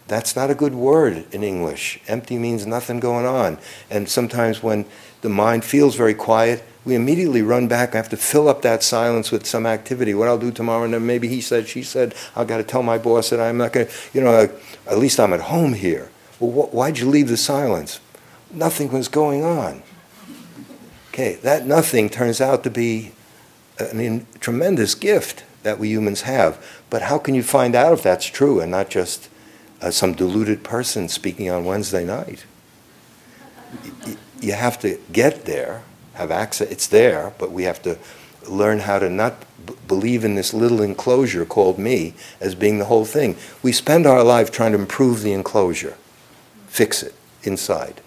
That's not a good word in English. Empty means nothing going on. And sometimes when the mind feels very quiet, we immediately run back. I have to fill up that silence with some activity. What I'll do tomorrow, and then maybe he said, she said, I've got to tell my boss that I'm not going to, you know, at least I'm at home here. Well, wh- why'd you leave the silence? Nothing was going on. Okay, that nothing turns out to be a tremendous gift that we humans have. But how can you find out if that's true and not just uh, some deluded person speaking on Wednesday night? you have to get there have access. It's there, but we have to learn how to not b- believe in this little enclosure called me as being the whole thing. We spend our life trying to improve the enclosure, fix it inside,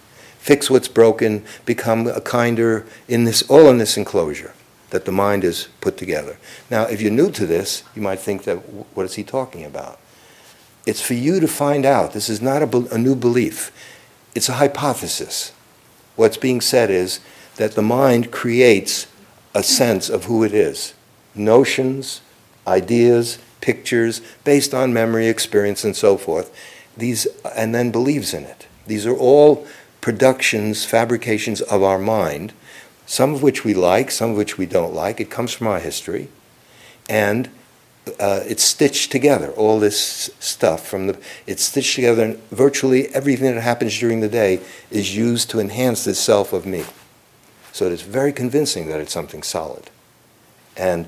fix what's broken, become a kinder in this, all in this enclosure that the mind is put together. Now, if you're new to this, you might think that what is he talking about? It's for you to find out. This is not a, a new belief. It's a hypothesis. What's being said is that the mind creates a sense of who it is notions, ideas, pictures, based on memory, experience, and so forth. These, and then believes in it. These are all productions, fabrications of our mind, some of which we like, some of which we don't like. It comes from our history. And uh, it's stitched together. All this stuff from the it's stitched together, and virtually everything that happens during the day is used to enhance this self of me. So it's very convincing that it's something solid and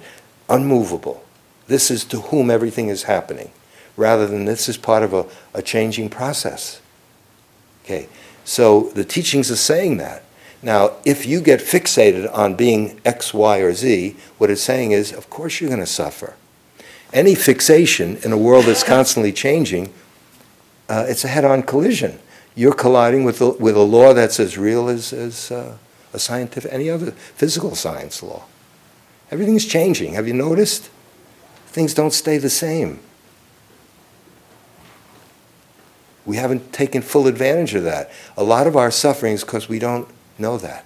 unmovable. this is to whom everything is happening, rather than this is part of a, a changing process. Okay, so the teachings are saying that. Now, if you get fixated on being X, Y, or Z, what it's saying is, of course you're going to suffer. Any fixation in a world that's constantly changing, uh, it's a head-on collision. You're colliding with a, with a law that's as real as, as uh, a scientific, any other physical science law. Everything's changing. Have you noticed? Things don't stay the same. We haven't taken full advantage of that. A lot of our suffering is because we don't know that.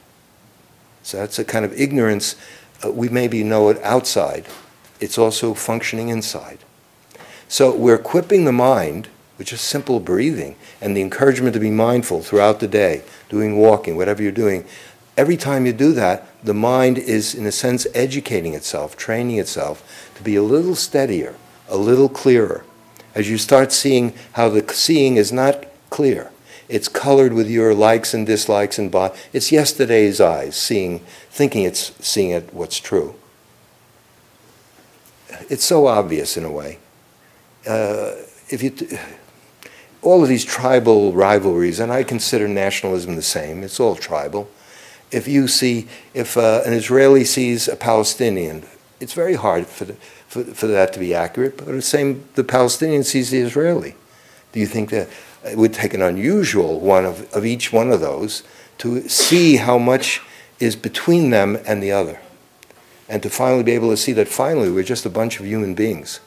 So that's a kind of ignorance. Uh, we maybe know it outside, it's also functioning inside. So we're equipping the mind with just simple breathing and the encouragement to be mindful throughout the day, doing walking, whatever you're doing. Every time you do that, the mind is, in a sense, educating itself, training itself to be a little steadier, a little clearer. As you start seeing how the seeing is not clear, it's colored with your likes and dislikes and bo- it's yesterday's eyes seeing, thinking it's seeing it what's true. It's so obvious in a way. Uh, if you t- all of these tribal rivalries, and I consider nationalism the same. It's all tribal. If you see, if uh, an Israeli sees a Palestinian, it's very hard for, the, for, for that to be accurate. But the same, the Palestinian sees the Israeli. Do you think that it would take an unusual one of, of each one of those to see how much is between them and the other, and to finally be able to see that finally we're just a bunch of human beings?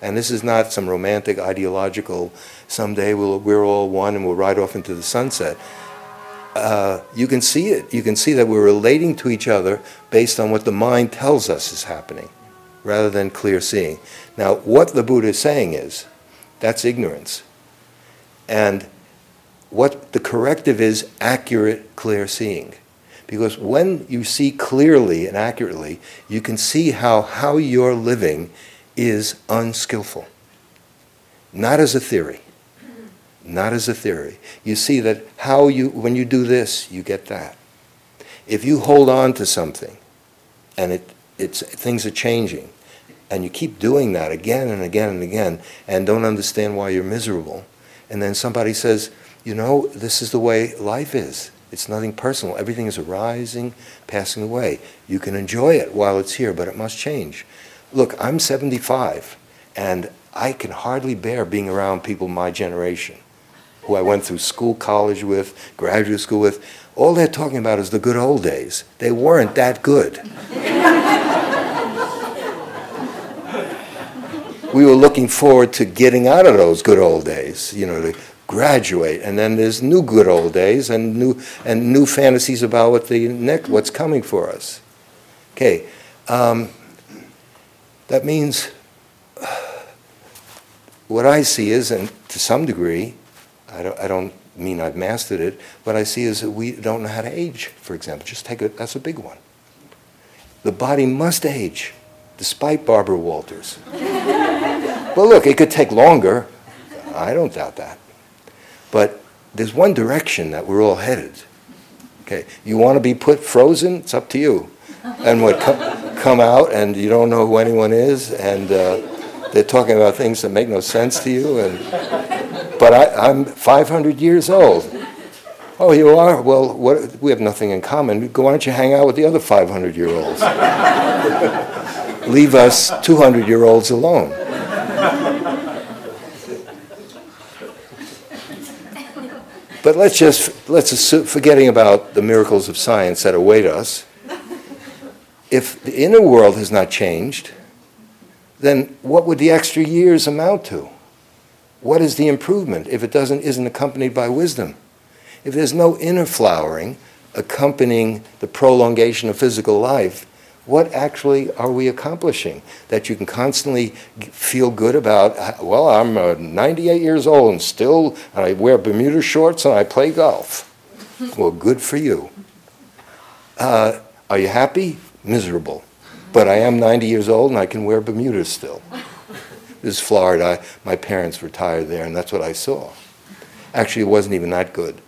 And this is not some romantic, ideological, someday we'll, we're all one and we'll ride off into the sunset. Uh, you can see it. You can see that we're relating to each other based on what the mind tells us is happening, rather than clear seeing. Now, what the Buddha is saying is that's ignorance. And what the corrective is accurate, clear seeing. Because when you see clearly and accurately, you can see how how you're living is unskillful. Not as a theory. Not as a theory. You see that how you, when you do this, you get that. If you hold on to something and it, it's, things are changing, and you keep doing that again and again and again, and don't understand why you're miserable, and then somebody says, you know, this is the way life is. It's nothing personal. Everything is arising, passing away. You can enjoy it while it's here, but it must change. Look, I'm 75, and I can hardly bear being around people my generation, who I went through school, college with, graduate school with. All they're talking about is the good old days. They weren't that good. We were looking forward to getting out of those good old days, you know, to graduate, and then there's new good old days and new and new fantasies about what the next, what's coming for us. Okay. Um, that means what I see is, and to some degree, I don't, I don't mean I've mastered it, what I see is that we don't know how to age, for example. Just take it, that's a big one. The body must age, despite Barbara Walters. well, look, it could take longer. I don't doubt that. But there's one direction that we're all headed. Okay, you want to be put frozen? It's up to you. And what come out and you don't know who anyone is, and uh, they're talking about things that make no sense to you. And but I, I'm 500 years old. Oh, you are? Well, what, we have nothing in common. Why don't you hang out with the other 500 year olds? Leave us 200 year olds alone. But let's just, let's assume, forgetting about the miracles of science that await us, if the inner world has not changed, then what would the extra years amount to? What is the improvement if it doesn't isn't accompanied by wisdom? If there's no inner flowering accompanying the prolongation of physical life, what actually are we accomplishing? That you can constantly feel good about, well, I'm uh, 98 years old and still, and I wear Bermuda shorts and I play golf. well, good for you. Uh, are you happy? miserable. But I am 90 years old and I can wear Bermudas still. This is Florida. I, my parents retired there, and that's what I saw. Actually, it wasn't even that good.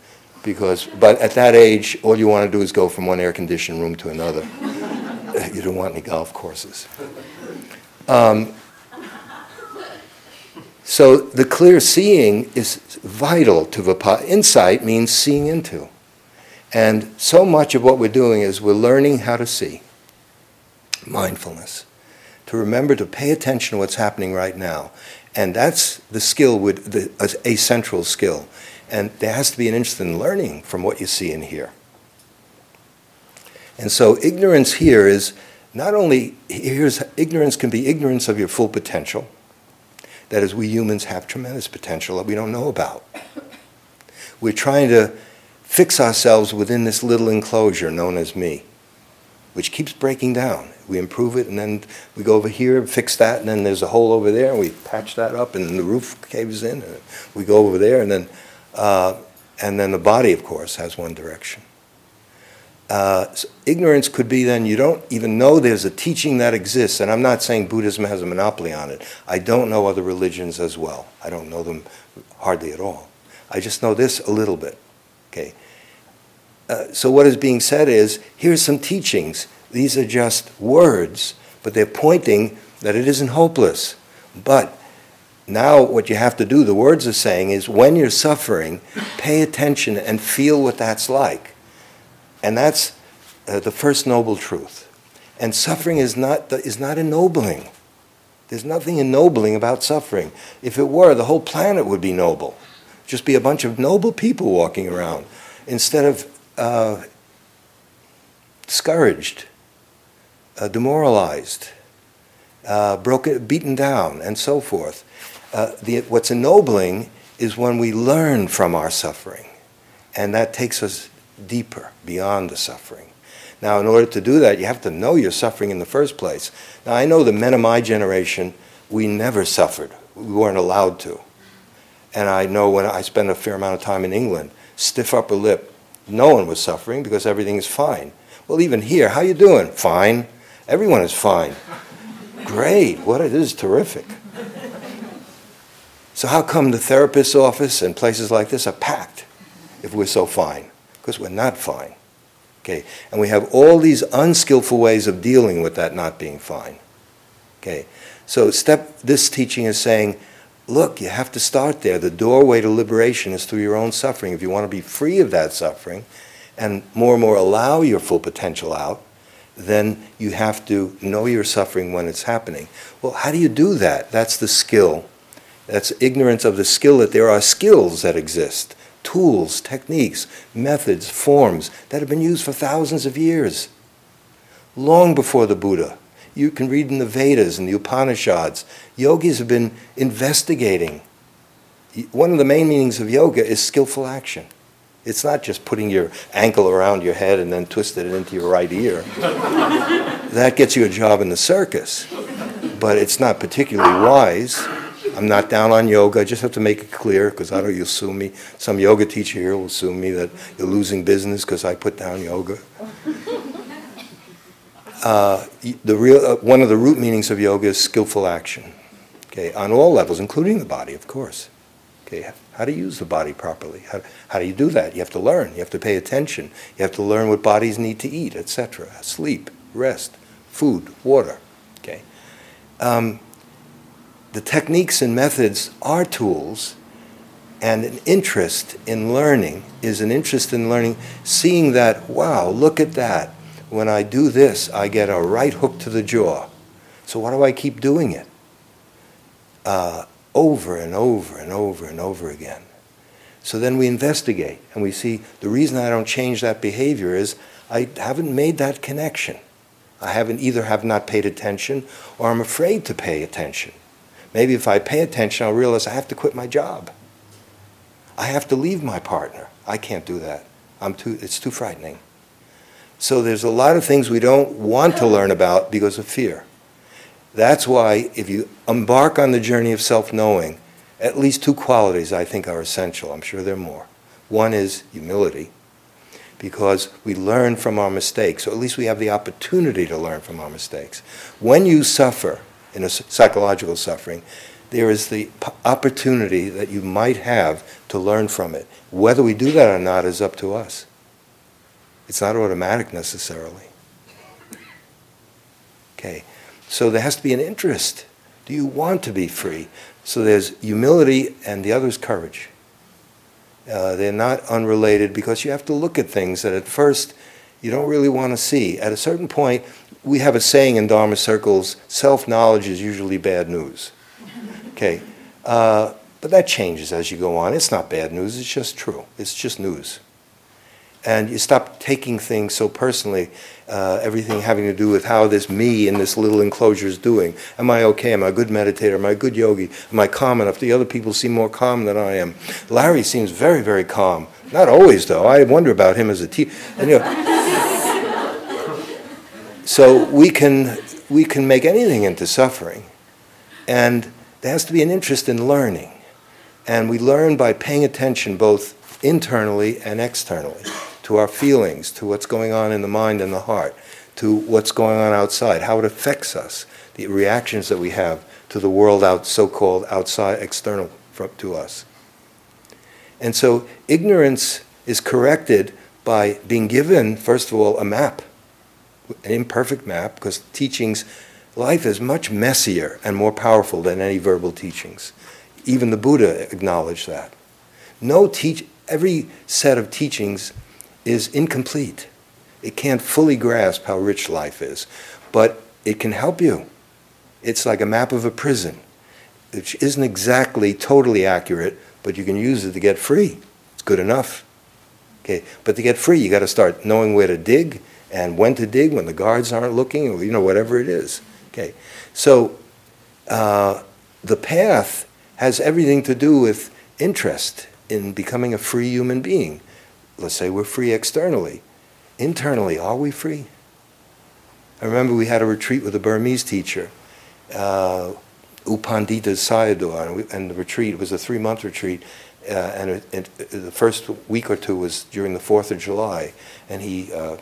Because, but at that age, all you want to do is go from one air conditioned room to another. you don't want any golf courses. Um, So the clear seeing is vital to Vipassana. Insight means seeing into. And so much of what we're doing is we're learning how to see. Mindfulness. To remember to pay attention to what's happening right now. And that's the skill, with the, a central skill. And there has to be an interest in learning from what you see and hear. And so ignorance here is not only, here's, ignorance can be ignorance of your full potential. That is, we humans have tremendous potential that we don't know about. We're trying to fix ourselves within this little enclosure known as me, which keeps breaking down. We improve it, and then we go over here and fix that, and then there's a hole over there, and we patch that up, and the roof caves in, and we go over there, and then, uh, and then the body, of course, has one direction. Uh, ignorance could be then you don't even know there's a teaching that exists, and I'm not saying Buddhism has a monopoly on it. I don't know other religions as well. I don't know them hardly at all. I just know this a little bit. Okay. Uh, so what is being said is here's some teachings. These are just words, but they're pointing that it isn't hopeless. But now what you have to do, the words are saying, is when you're suffering, pay attention and feel what that's like. And that's uh, the first noble truth. And suffering is not, is not ennobling. There's nothing ennobling about suffering. If it were, the whole planet would be noble. Just be a bunch of noble people walking around instead of uh, discouraged, uh, demoralized, uh, broken, beaten down, and so forth. Uh, the, what's ennobling is when we learn from our suffering, and that takes us deeper, beyond the suffering. Now, in order to do that, you have to know you're suffering in the first place. Now, I know the men of my generation, we never suffered. We weren't allowed to. And I know when I spent a fair amount of time in England, stiff upper lip, no one was suffering because everything is fine. Well, even here, how you doing? Fine. Everyone is fine. Great. What it is terrific. So how come the therapist's office and places like this are packed if we're so fine? Because we're not fine. Okay, and we have all these unskillful ways of dealing with that not being fine. Okay, so step this teaching is saying, look, you have to start there. The doorway to liberation is through your own suffering. If you want to be free of that suffering, and more and more allow your full potential out, then you have to know your suffering when it's happening. Well, how do you do that? That's the skill. That's ignorance of the skill that there are skills that exist tools, techniques, methods, forms that have been used for thousands of years. Long before the Buddha. You can read in the Vedas and the Upanishads, yogis have been investigating. One of the main meanings of yoga is skillful action. It's not just putting your ankle around your head and then twisting it into your right ear. that gets you a job in the circus, but it's not particularly wise. I'm not down on yoga. I just have to make it clear because I don't. You'll sue me. Some yoga teacher here will sue me that you're losing business because I put down yoga. Uh, the real uh, one of the root meanings of yoga is skillful action. Okay, on all levels, including the body, of course. Okay, how to use the body properly? How, how do you do that? You have to learn. You have to pay attention. You have to learn what bodies need to eat, etc. Sleep, rest, food, water. Okay. Um, the techniques and methods are tools, and an interest in learning is an interest in learning, seeing that, wow, look at that. When I do this, I get a right hook to the jaw. So why do I keep doing it? Uh, over and over and over and over again. So then we investigate and we see the reason I don't change that behavior is I haven't made that connection. I haven't either have not paid attention or I'm afraid to pay attention. Maybe if I pay attention, I'll realize I have to quit my job. I have to leave my partner. I can't do that. I'm too, it's too frightening. So there's a lot of things we don't want to learn about because of fear. That's why if you embark on the journey of self-knowing, at least two qualities I think are essential. I'm sure there are more. One is humility, because we learn from our mistakes, or at least we have the opportunity to learn from our mistakes. When you suffer, in a psychological suffering, there is the opportunity that you might have to learn from it. Whether we do that or not is up to us. It's not automatic necessarily. Okay, so there has to be an interest Do you want to be free? So there's humility and the other is courage. Uh, they're not unrelated because you have to look at things that at first you don't really want to see. At a certain point, we have a saying in Dharma circles self knowledge is usually bad news. Okay. Uh, but that changes as you go on. It's not bad news, it's just true. It's just news. And you stop taking things so personally, uh, everything having to do with how this me in this little enclosure is doing. Am I okay? Am I a good meditator? Am I a good yogi? Am I calm enough? The other people seem more calm than I am. Larry seems very, very calm. Not always, though. I wonder about him as a teacher. So we can, we can make anything into suffering. And there has to be an interest in learning. And we learn by paying attention both internally and externally to our feelings, to what's going on in the mind and the heart, to what's going on outside, how it affects us, the reactions that we have to the world out, so-called outside, external from, to us. And so ignorance is corrected by being given, first of all, a map, an imperfect map, because teachings, life is much messier and more powerful than any verbal teachings. Even the Buddha acknowledged that. No teach, every set of teachings is incomplete. It can't fully grasp how rich life is, but it can help you. It's like a map of a prison, which isn't exactly totally accurate, but you can use it to get free. It's good enough. Okay, but to get free, you got to start knowing where to dig and when to dig when the guards aren't looking, or you know whatever it is. Okay, so uh, the path has everything to do with interest in becoming a free human being let's say we're free externally. Internally, are we free? I remember we had a retreat with a Burmese teacher, uh, U Pandita Sayadaw, and, and the retreat was a three month retreat. Uh, and it, it, the first week or two was during the 4th of July, and he uh,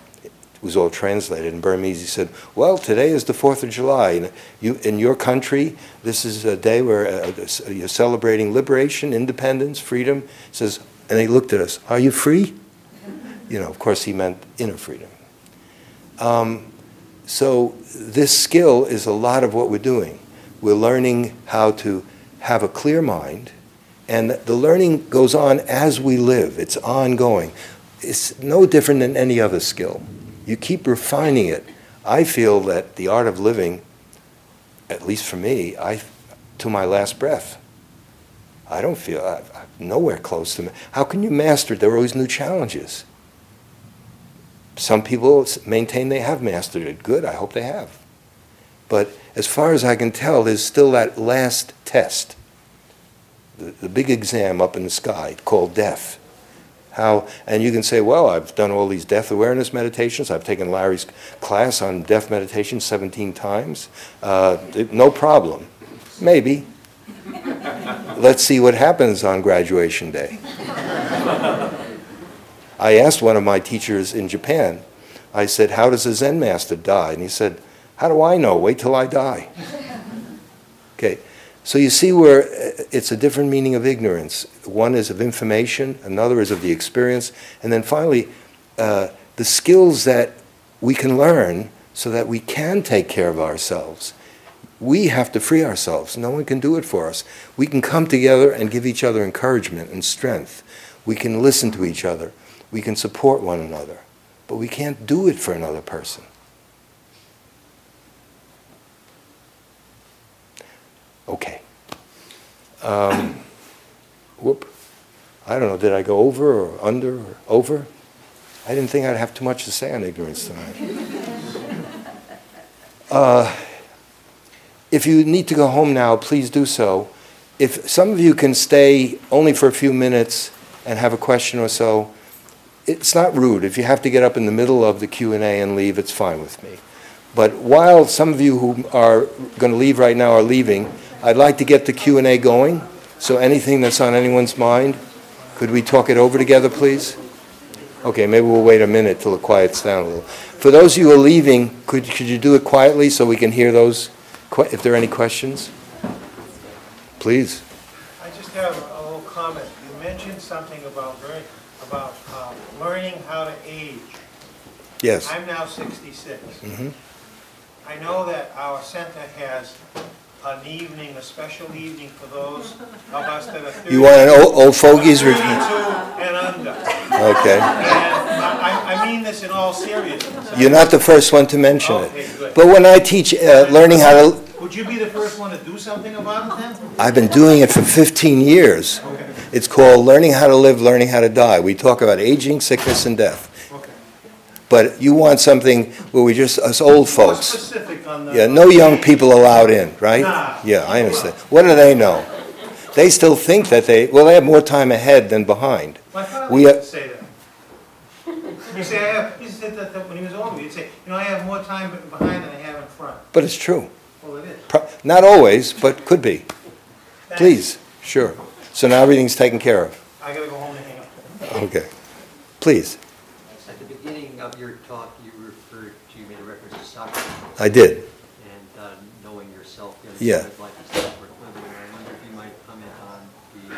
was all translated in Burmese. He said, Well, today is the 4th of July. You, in your country, this is a day where uh, you're celebrating liberation, independence, freedom. He says, and they looked at us, Are you free? you know, of course, he meant inner freedom. Um, so this skill is a lot of what we're doing. We're learning how to have a clear mind, and the learning goes on as we live. It's ongoing. It's no different than any other skill. You keep refining it. I feel that the art of living, at least for me, I, to my last breath. I don't feel I, I'm nowhere close to. How can you master it? There are always new challenges. Some people maintain they have mastered it. Good, I hope they have. But as far as I can tell, there's still that last test, the, the big exam up in the sky called death. How, and you can say, well, I've done all these death awareness meditations. I've taken Larry's class on death meditation 17 times. Uh, no problem. Maybe. Let's see what happens on graduation day. I asked one of my teachers in Japan, I said, How does a Zen master die? And he said, How do I know? Wait till I die. Okay, so you see where uh, it's a different meaning of ignorance. One is of information, another is of the experience, and then finally, uh, the skills that we can learn so that we can take care of ourselves. We have to free ourselves. No one can do it for us. We can come together and give each other encouragement and strength. We can listen to each other. We can support one another, but we can't do it for another person. Okay. Um, whoop. I don't know, did I go over or under or over? I didn't think I'd have too much to say on ignorance tonight. Uh, if you need to go home now, please do so. If some of you can stay only for a few minutes and have a question or so, it's not rude. If you have to get up in the middle of the Q&A and leave, it's fine with me. But while some of you who are going to leave right now are leaving, I'd like to get the Q&A going. So anything that's on anyone's mind, could we talk it over together, please? Okay, maybe we'll wait a minute till it quiets down a little. For those of you who are leaving, could, could you do it quietly so we can hear those, if there are any questions? Please. I just have a little comment. You mentioned something about very, about uh, learning how to age. Yes. I'm now 66. Mm-hmm. I know that our center has an evening, a special evening for those of us that are thirty-two You want an old old fogies? re- and under. Okay. And I, I- I mean this in all seriousness. You're not the first one to mention Okay, it. good. But when I teach uh, learning how to, Would you be the first one to do something about it then? I've been doing it for 15 years. It's called Learning How to Live, Learning How to Die. We talk about aging, sickness, and death. But you want something where we just, us old More folks. specific on the. Yeah, no young people allowed in, right? Nah. Yeah, I understand. What do they know? They still think that they, well, they have more time ahead than behind. My father We, used to say that. He say, I have, he said that, that when he was older, he'd say, you know, I have more time behind than I have in front. But it's true. Well, it is. Pro- Not always, but could be. Thanks. Please, sure. So now everything's taken care of. I gotta go home and hang up. Okay. Please, of your talk, you referred to, you made a reference to Socrates I did. and uh, knowing yourself, you Yeah. understand life is not worth living. And I wonder if you might comment on the,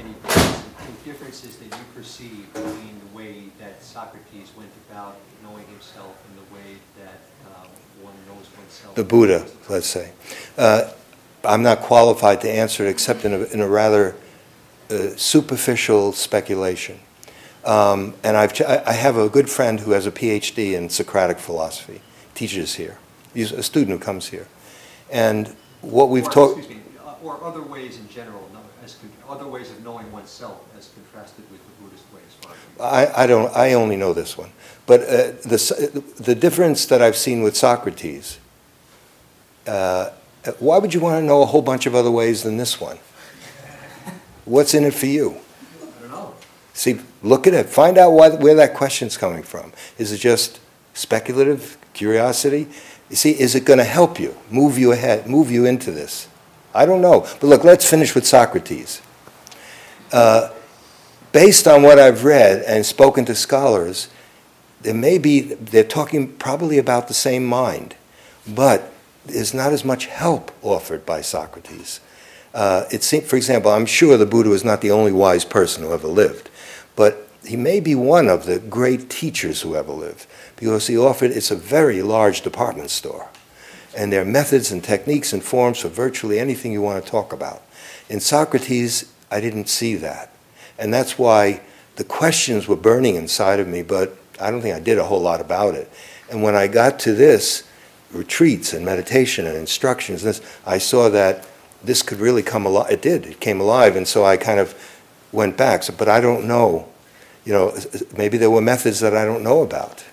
any differences- differences that you perceive between the way that Socrates went about knowing himself and the way that um, one knows oneself. The Buddha, let's say. Uh, I'm not qualified to answer it except in a, in a rather uh, superficial speculation. Um, and I've, ch- I have a good friend who has a PhD in Socratic philosophy, teaches here. He's a student who comes here. And what we've talked. Excuse me, uh, or other ways in general, as, other ways of knowing oneself as contrasted with the Buddhist way as far as. I, I don't, I only know this one. But uh, the, the difference that I've seen with Socrates, uh, why would you want to know a whole bunch of other ways than this one? What's in it for you? See, look at it. Find out why, where that question's coming from. Is it just speculative curiosity? You see, is it going to help you, move you ahead, move you into this? I don't know. But look, let's finish with Socrates. Uh, based on what I've read and spoken to scholars, there may be, they're talking probably about the same mind, but there's not as much help offered by Socrates. Uh, it seemed, for example, I'm sure the Buddha was not the only wise person who ever lived, he may be one of the great teachers who ever lived because he offered, it's a very large department store. And there are methods and techniques and forms for virtually anything you want to talk about. In Socrates, I didn't see that. And that's why the questions were burning inside of me, but I don't think I did a whole lot about it. And when I got to this, retreats and meditation and instructions, this, I saw that this could really come alive. It did. It came alive, and so I kind of went back. So, but I don't know. You know, maybe there were methods that I don't know about.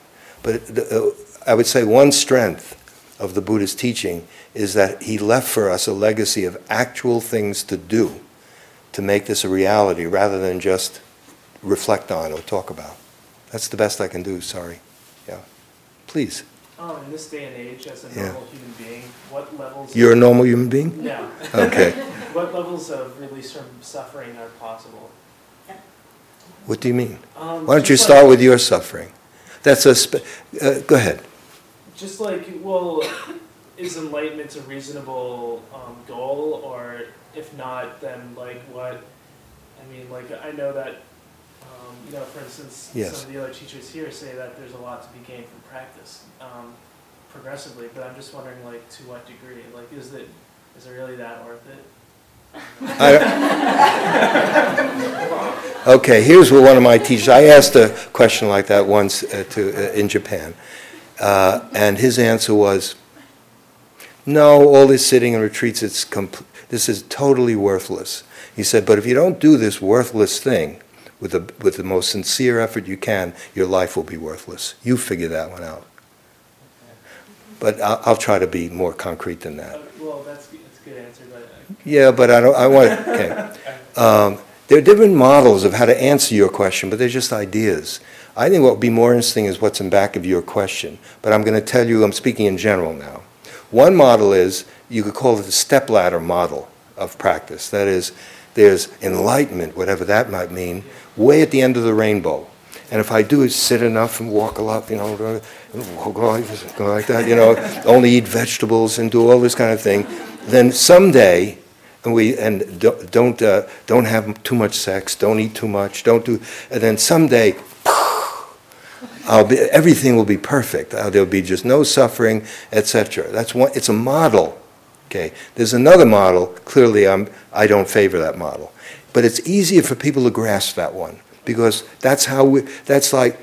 But the, uh, I would say one strength of the Buddha's teaching is that he left for us a legacy of actual things to do to make this a reality rather than just reflect on or talk about. That's the best I can do, sorry. Yeah. Please. Um, in this day and age, as a Yeah. normal human being, what levels? You're a normal human being? No. Okay. What levels of release from suffering are possible? What do you mean? Um, Why don't you start like- with your suffering? That's a, spe- uh, go ahead. Just like, well, is enlightenment a reasonable um, goal, or if not, then like what? I mean, like I know that, um, you know, for instance, Yes. some of the other teachers here say that there's a lot to be gained from practice, um, progressively. But I'm just wondering, like, to what degree? Like, is it is it really that worth it? I- Okay, here's what one of my teachers, I asked a question like that once uh, to, uh, in Japan. Uh, and his answer was, no, all this sitting in retreats, it's compl- this is totally worthless. He said, but if you don't do this worthless thing with the, with the most sincere effort you can, your life will be worthless. You figure that one out. But I'll, I'll try to be more concrete than that. Well, that's that's a good answer, but uh, Yeah, but I don't, I want, okay. Um, There are different models of how to answer your question, but they're just ideas. I think what would be more interesting is what's in back of your question, but I'm going to tell you, I'm speaking in general now. One model is, you could call it the stepladder model of practice. That is, there's enlightenment, whatever that might mean, way at the end of the rainbow. And if I do is sit enough and walk a lot, you know, go like that, you know, only eat vegetables and do all this kind of thing, then someday, and we and don't don't, uh, don't have too much sex, don't eat too much, don't do, and then someday, I'll be everything will be perfect. Uh, there'll be just no suffering, etc. That's one. It's a model Okay, there's another model, clearly I'm, I don't favor that model. But it's easier for people to grasp that one, because that's how we, that's like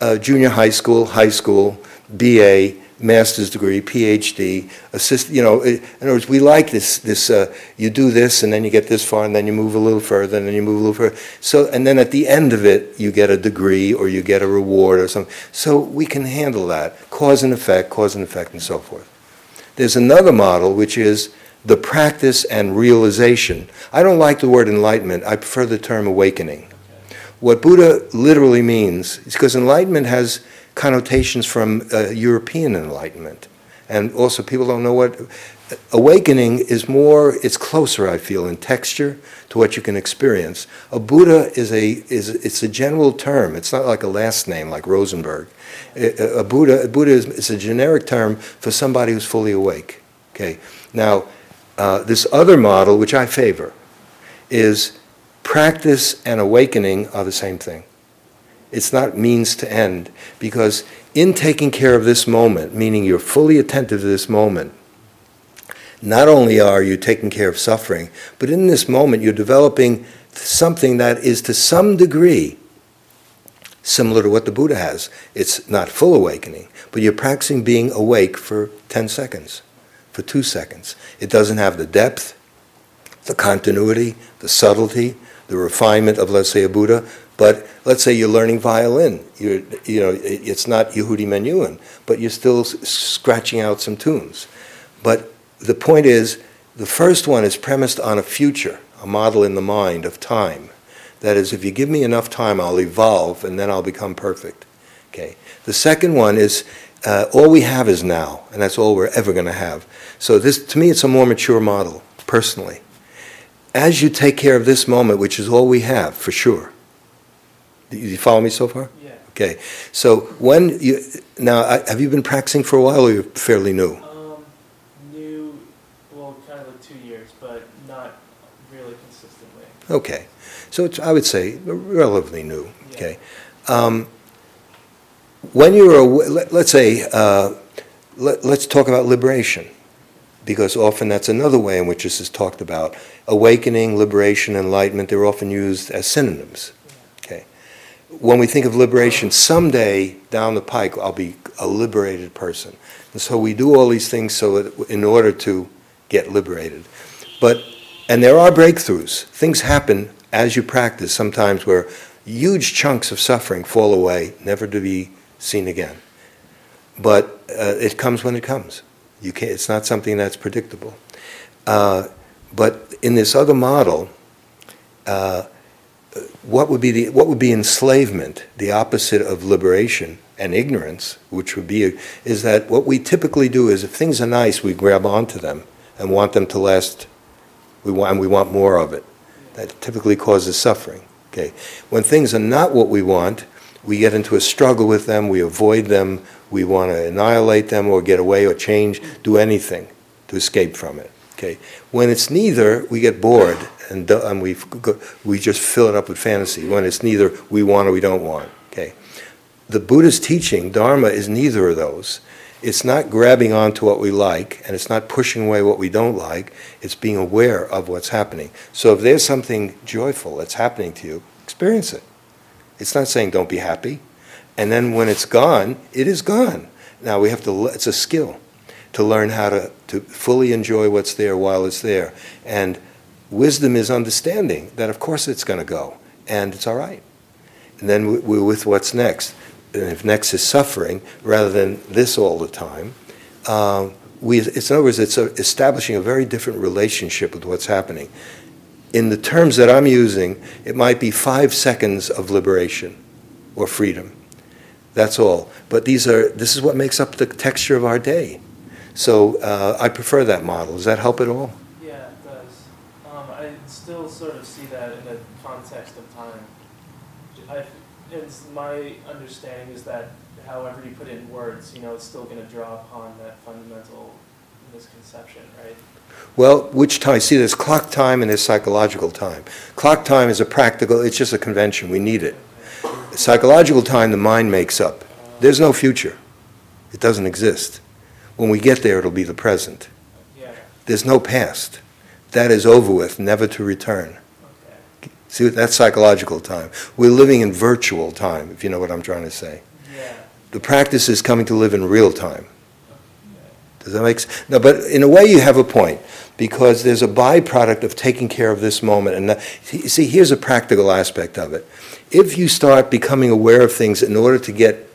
uh, junior high school, high school, BA, master's degree, PhD, assist, you know, in other words, we like this, this, uh, you do this, and then you get this far, and then you move a little further, and then you move a little further. So, and then at the end of it, you get a degree, or you get a reward, or something. So we can handle that, cause and effect, cause and effect, and so forth. There's another model, which is the practice and realization. I don't like the word enlightenment, I prefer the term awakening. What Buddha literally means is because enlightenment has connotations from uh, European enlightenment. And also, people don't know what awakening is more, it's closer, I feel, in texture to what you can experience. A Buddha is a, is, it's a general term. It's not like a last name like Rosenberg. A, Buddha, a Buddha is, is a generic term for somebody who's fully awake. Okay. Now, uh, this other model, which I favor, is practice and awakening are the same thing. It's not means to end, because in taking care of this moment, meaning you're fully attentive to this moment, not only are you taking care of suffering, but in this moment you're developing something that is to some degree similar to what the Buddha has. It's not full awakening, but you're practicing being awake for 10 seconds, for two seconds. It doesn't have the depth, the continuity, the subtlety, the refinement of, let's say, a Buddha. But let's say you're learning violin. You're, you know, it's not Yehudi Menuhin, but you're still scratching out some tunes. But the point is, the first one is premised on a future, a model in the mind of time. That is, if you give me enough time, I'll evolve and then I'll become perfect. Okay. The second one is uh, all we have is now, and that's all we're ever going to have. So this, to me, it's a more mature model, personally. As you take care of this moment, which is all we have, for sure. Do you follow me so far? Yeah. Okay. So when you now, I- have you been practicing for a while, or you're fairly new? Um, new, well, kind of like two years, but not really consistently. Okay. So it's, I would say relatively new. Yeah. Okay. Um, when you're, let, let's say, uh, let, let's talk about liberation, because often that's another way in which this is talked about. Awakening, liberation, enlightenment, they're often used as synonyms. When we think of liberation, someday down the pike, I'll be a liberated person. And so we do all these things so that, in order to get liberated. But, and there are breakthroughs. Things happen as you practice sometimes where huge chunks of suffering fall away, never to be seen again. But uh, it comes when it comes. You can't, it's not something that's predictable. Uh, but in this other model, uh, what would be the what would be enslavement? The opposite of liberation and ignorance, which would be is that what we typically do is if things are nice, we grab onto them and want them to last. We want and we want more of it. That typically causes suffering. Okay, when things are not what we want, we get into a struggle with them. We avoid them. We want to annihilate them or get away or change, do anything to escape from it. Okay, when it's neither, we get bored and, and we we just fill it up with fantasy. When it's neither, we want or we don't want. Okay, the Buddha's teaching, Dharma, is neither of those. It's not grabbing onto what we like, and it's not pushing away what we don't like. It's being aware of what's happening. So if there's something joyful that's happening to you, experience it. It's not saying don't be happy. And then when it's gone, it is gone. Now we have to, it's a skill to learn how to, to fully enjoy what's there while it's there. And wisdom is understanding that, of course, it's going to go, and it's all right. And then we- we're with what's next. And if next is suffering, rather than this all the time, um, we, it's, in other words, it's a, establishing a very different relationship with what's happening. In the terms that I'm using, it might be five seconds of liberation or freedom. That's all. But these are, this is what makes up the texture of our day. So uh, I prefer that model. Does that help at all? Yeah, it does. Um, I still sort of see that in the context of time. I, it's my understanding is that however you put it in words, you know, it's still going to draw upon that fundamental misconception, right? Well, which time? See, there's clock time and there's psychological time. Clock time is a practical, it's just a convention. We need it. Psychological time, the mind makes up. There's no future, it doesn't exist. When we get there, it'll be the present. Yeah. There's no past. That is over with, never to return. Okay. See, that's psychological time. We're living in virtual time, if you know what I'm trying to say. Yeah. The practice is coming to live in real time. Does that make sense? No, but in a way, you have a point because there's a byproduct of taking care of this moment. And that- see, see, here's a practical aspect of it. If you start becoming aware of things in order to get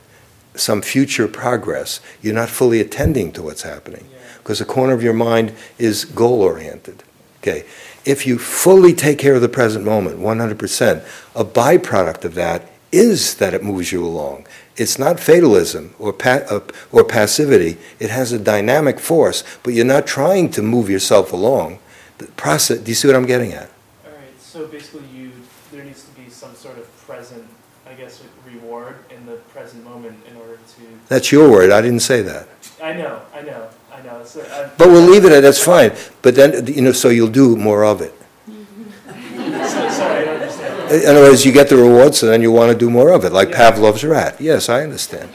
some future progress, you're not fully attending to what's happening because the corner of your mind is goal oriented. Okay. If you fully take care of the present moment, 100%, a byproduct of that is that it moves you along. It's not fatalism or, pa- uh, or passivity. It has a dynamic force, but you're not trying to move yourself along. The process, do you see what I'm getting at? All right, so basically you, there needs to be some sort of present, I guess, reward in the present moment in order to, That's your word. I didn't say that. I know, I know, I know, so I. But we'll leave it at that's fine. But then, you know, so you'll do more of it. So- Sorry, I don't understand. In other words, you get the reward, so then you want to do more of it, like Pavlov's rat. Yes, I understand.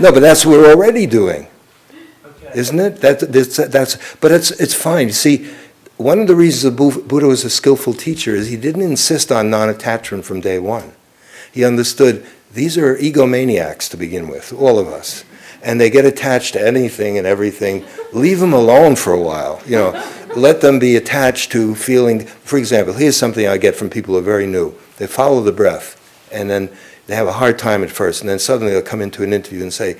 No, but that's what we're already doing. Okay. isn't it? That, that's, that's, but it's, it's fine. See, one of the reasons the Buddha was a skillful teacher is he didn't insist on non-attachment from day one. He understood these are egomaniacs to begin with, all of us. And they get attached to anything and everything. Leave them alone for a while, you know. Let them be attached to feeling, for example, here's something I get from people who are very new. They follow the breath, and then they have a hard time at first, and then suddenly they'll come into an interview and say,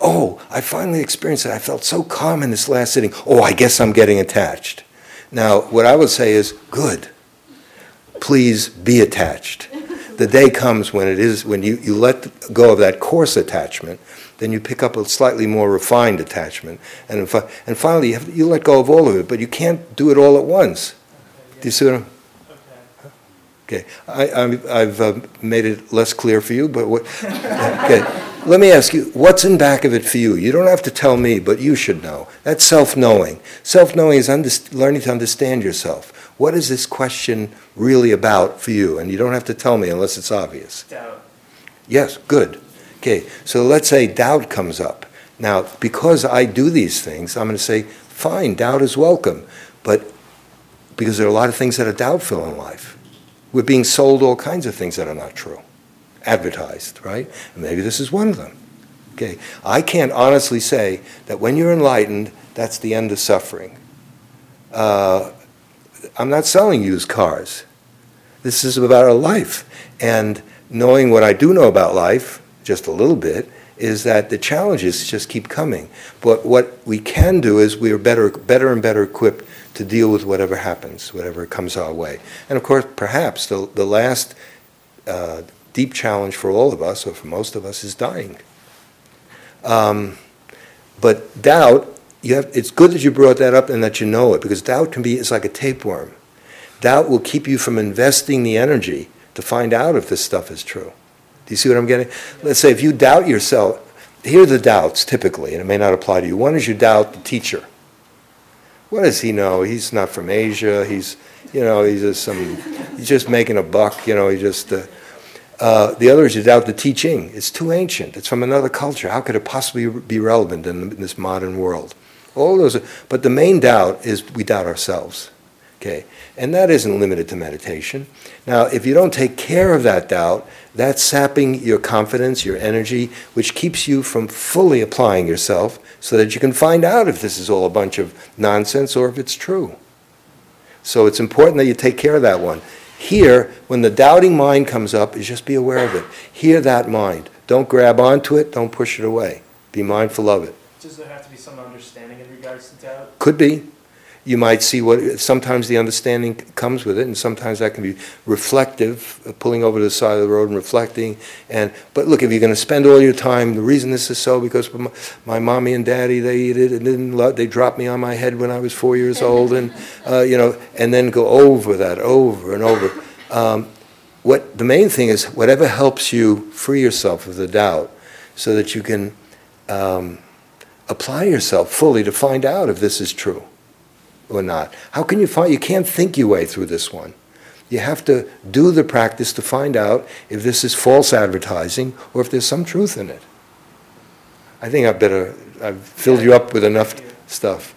Oh, I finally experienced it. I felt so calm in this last sitting. Oh, I guess I'm getting attached. Now, what I would say is, good. Please be attached. The day comes when it is when you, you let go of that coarse attachment, then you pick up a slightly more refined attachment, and and finally you, have, you let go of all of it. But you can't do it all at once. Do you see what I'm? Okay. I, I've uh, made it less clear for you, but what, okay. Let me ask you, what's in back of it for you? You don't have to tell me, but you should know. That's self-knowing. Self-knowing is under, learning to understand yourself. What is this question really about for you? And you don't have to tell me unless it's obvious. Doubt. Yes, good. Okay, so let's say doubt comes up. Now, because I do these things, I'm going to say, fine, doubt is welcome. But because there are a lot of things that are doubtful in life. We're being sold all kinds of things that are not true, advertised, right? And maybe this is one of them. Okay, I can't honestly say that when you're enlightened, that's the end of suffering. Uh, I'm not selling used cars. This is about our life. And knowing what I do know about life, just a little bit, is that the challenges just keep coming. But what we can do is we are better, better and better equipped to deal with whatever happens, whatever comes our way. And of course, perhaps the, the last uh, deep challenge for all of us, or for most of us, is dying. Um, but doubt, you have, it's good that you brought that up and that you know it, because doubt can be, it's like a tapeworm. Doubt will keep you from investing the energy to find out if this stuff is true. Do you see what I'm getting? Let's say if you doubt yourself, here are the doubts typically, and it may not apply to you. One is you doubt the teacher. What does he know? He's not from Asia. He's, you know, he's just some, he's just making a buck. You know, he just. Uh, uh, the other is you doubt the teaching. It's too ancient. It's from another culture. How could it possibly be relevant in, in this modern world? All those, but the main doubt is we doubt ourselves. Okay, and that isn't limited to meditation. Now, if you don't take care of that doubt, that's sapping your confidence, your energy, which keeps you from fully applying yourself so that you can find out if this is all a bunch of nonsense or if it's true. So it's important that you take care of that one. Here, when the doubting mind comes up, is just be aware of it. Hear that mind. Don't grab onto it, don't push it away. Be mindful of it. Does there have to be some understanding in regards to doubt? Could be. You might see what, sometimes the understanding comes with it, and sometimes that can be reflective, uh, pulling over to the side of the road and reflecting. And, but look, if you're going to spend all your time, the reason this is so, because my, my mommy and daddy, they eat it, and didn't love, they dropped me on my head when I was four years old, and, uh, you know, and then go over that over and over. Um, what, the main thing is, whatever helps you free yourself of the doubt, so that you can um, apply yourself fully to find out if this is true or not. How can you find, you can't think your way through this one. You have to do the practice to find out if this is false advertising or if there's some truth in it. I think I better, I've filled you up with enough stuff.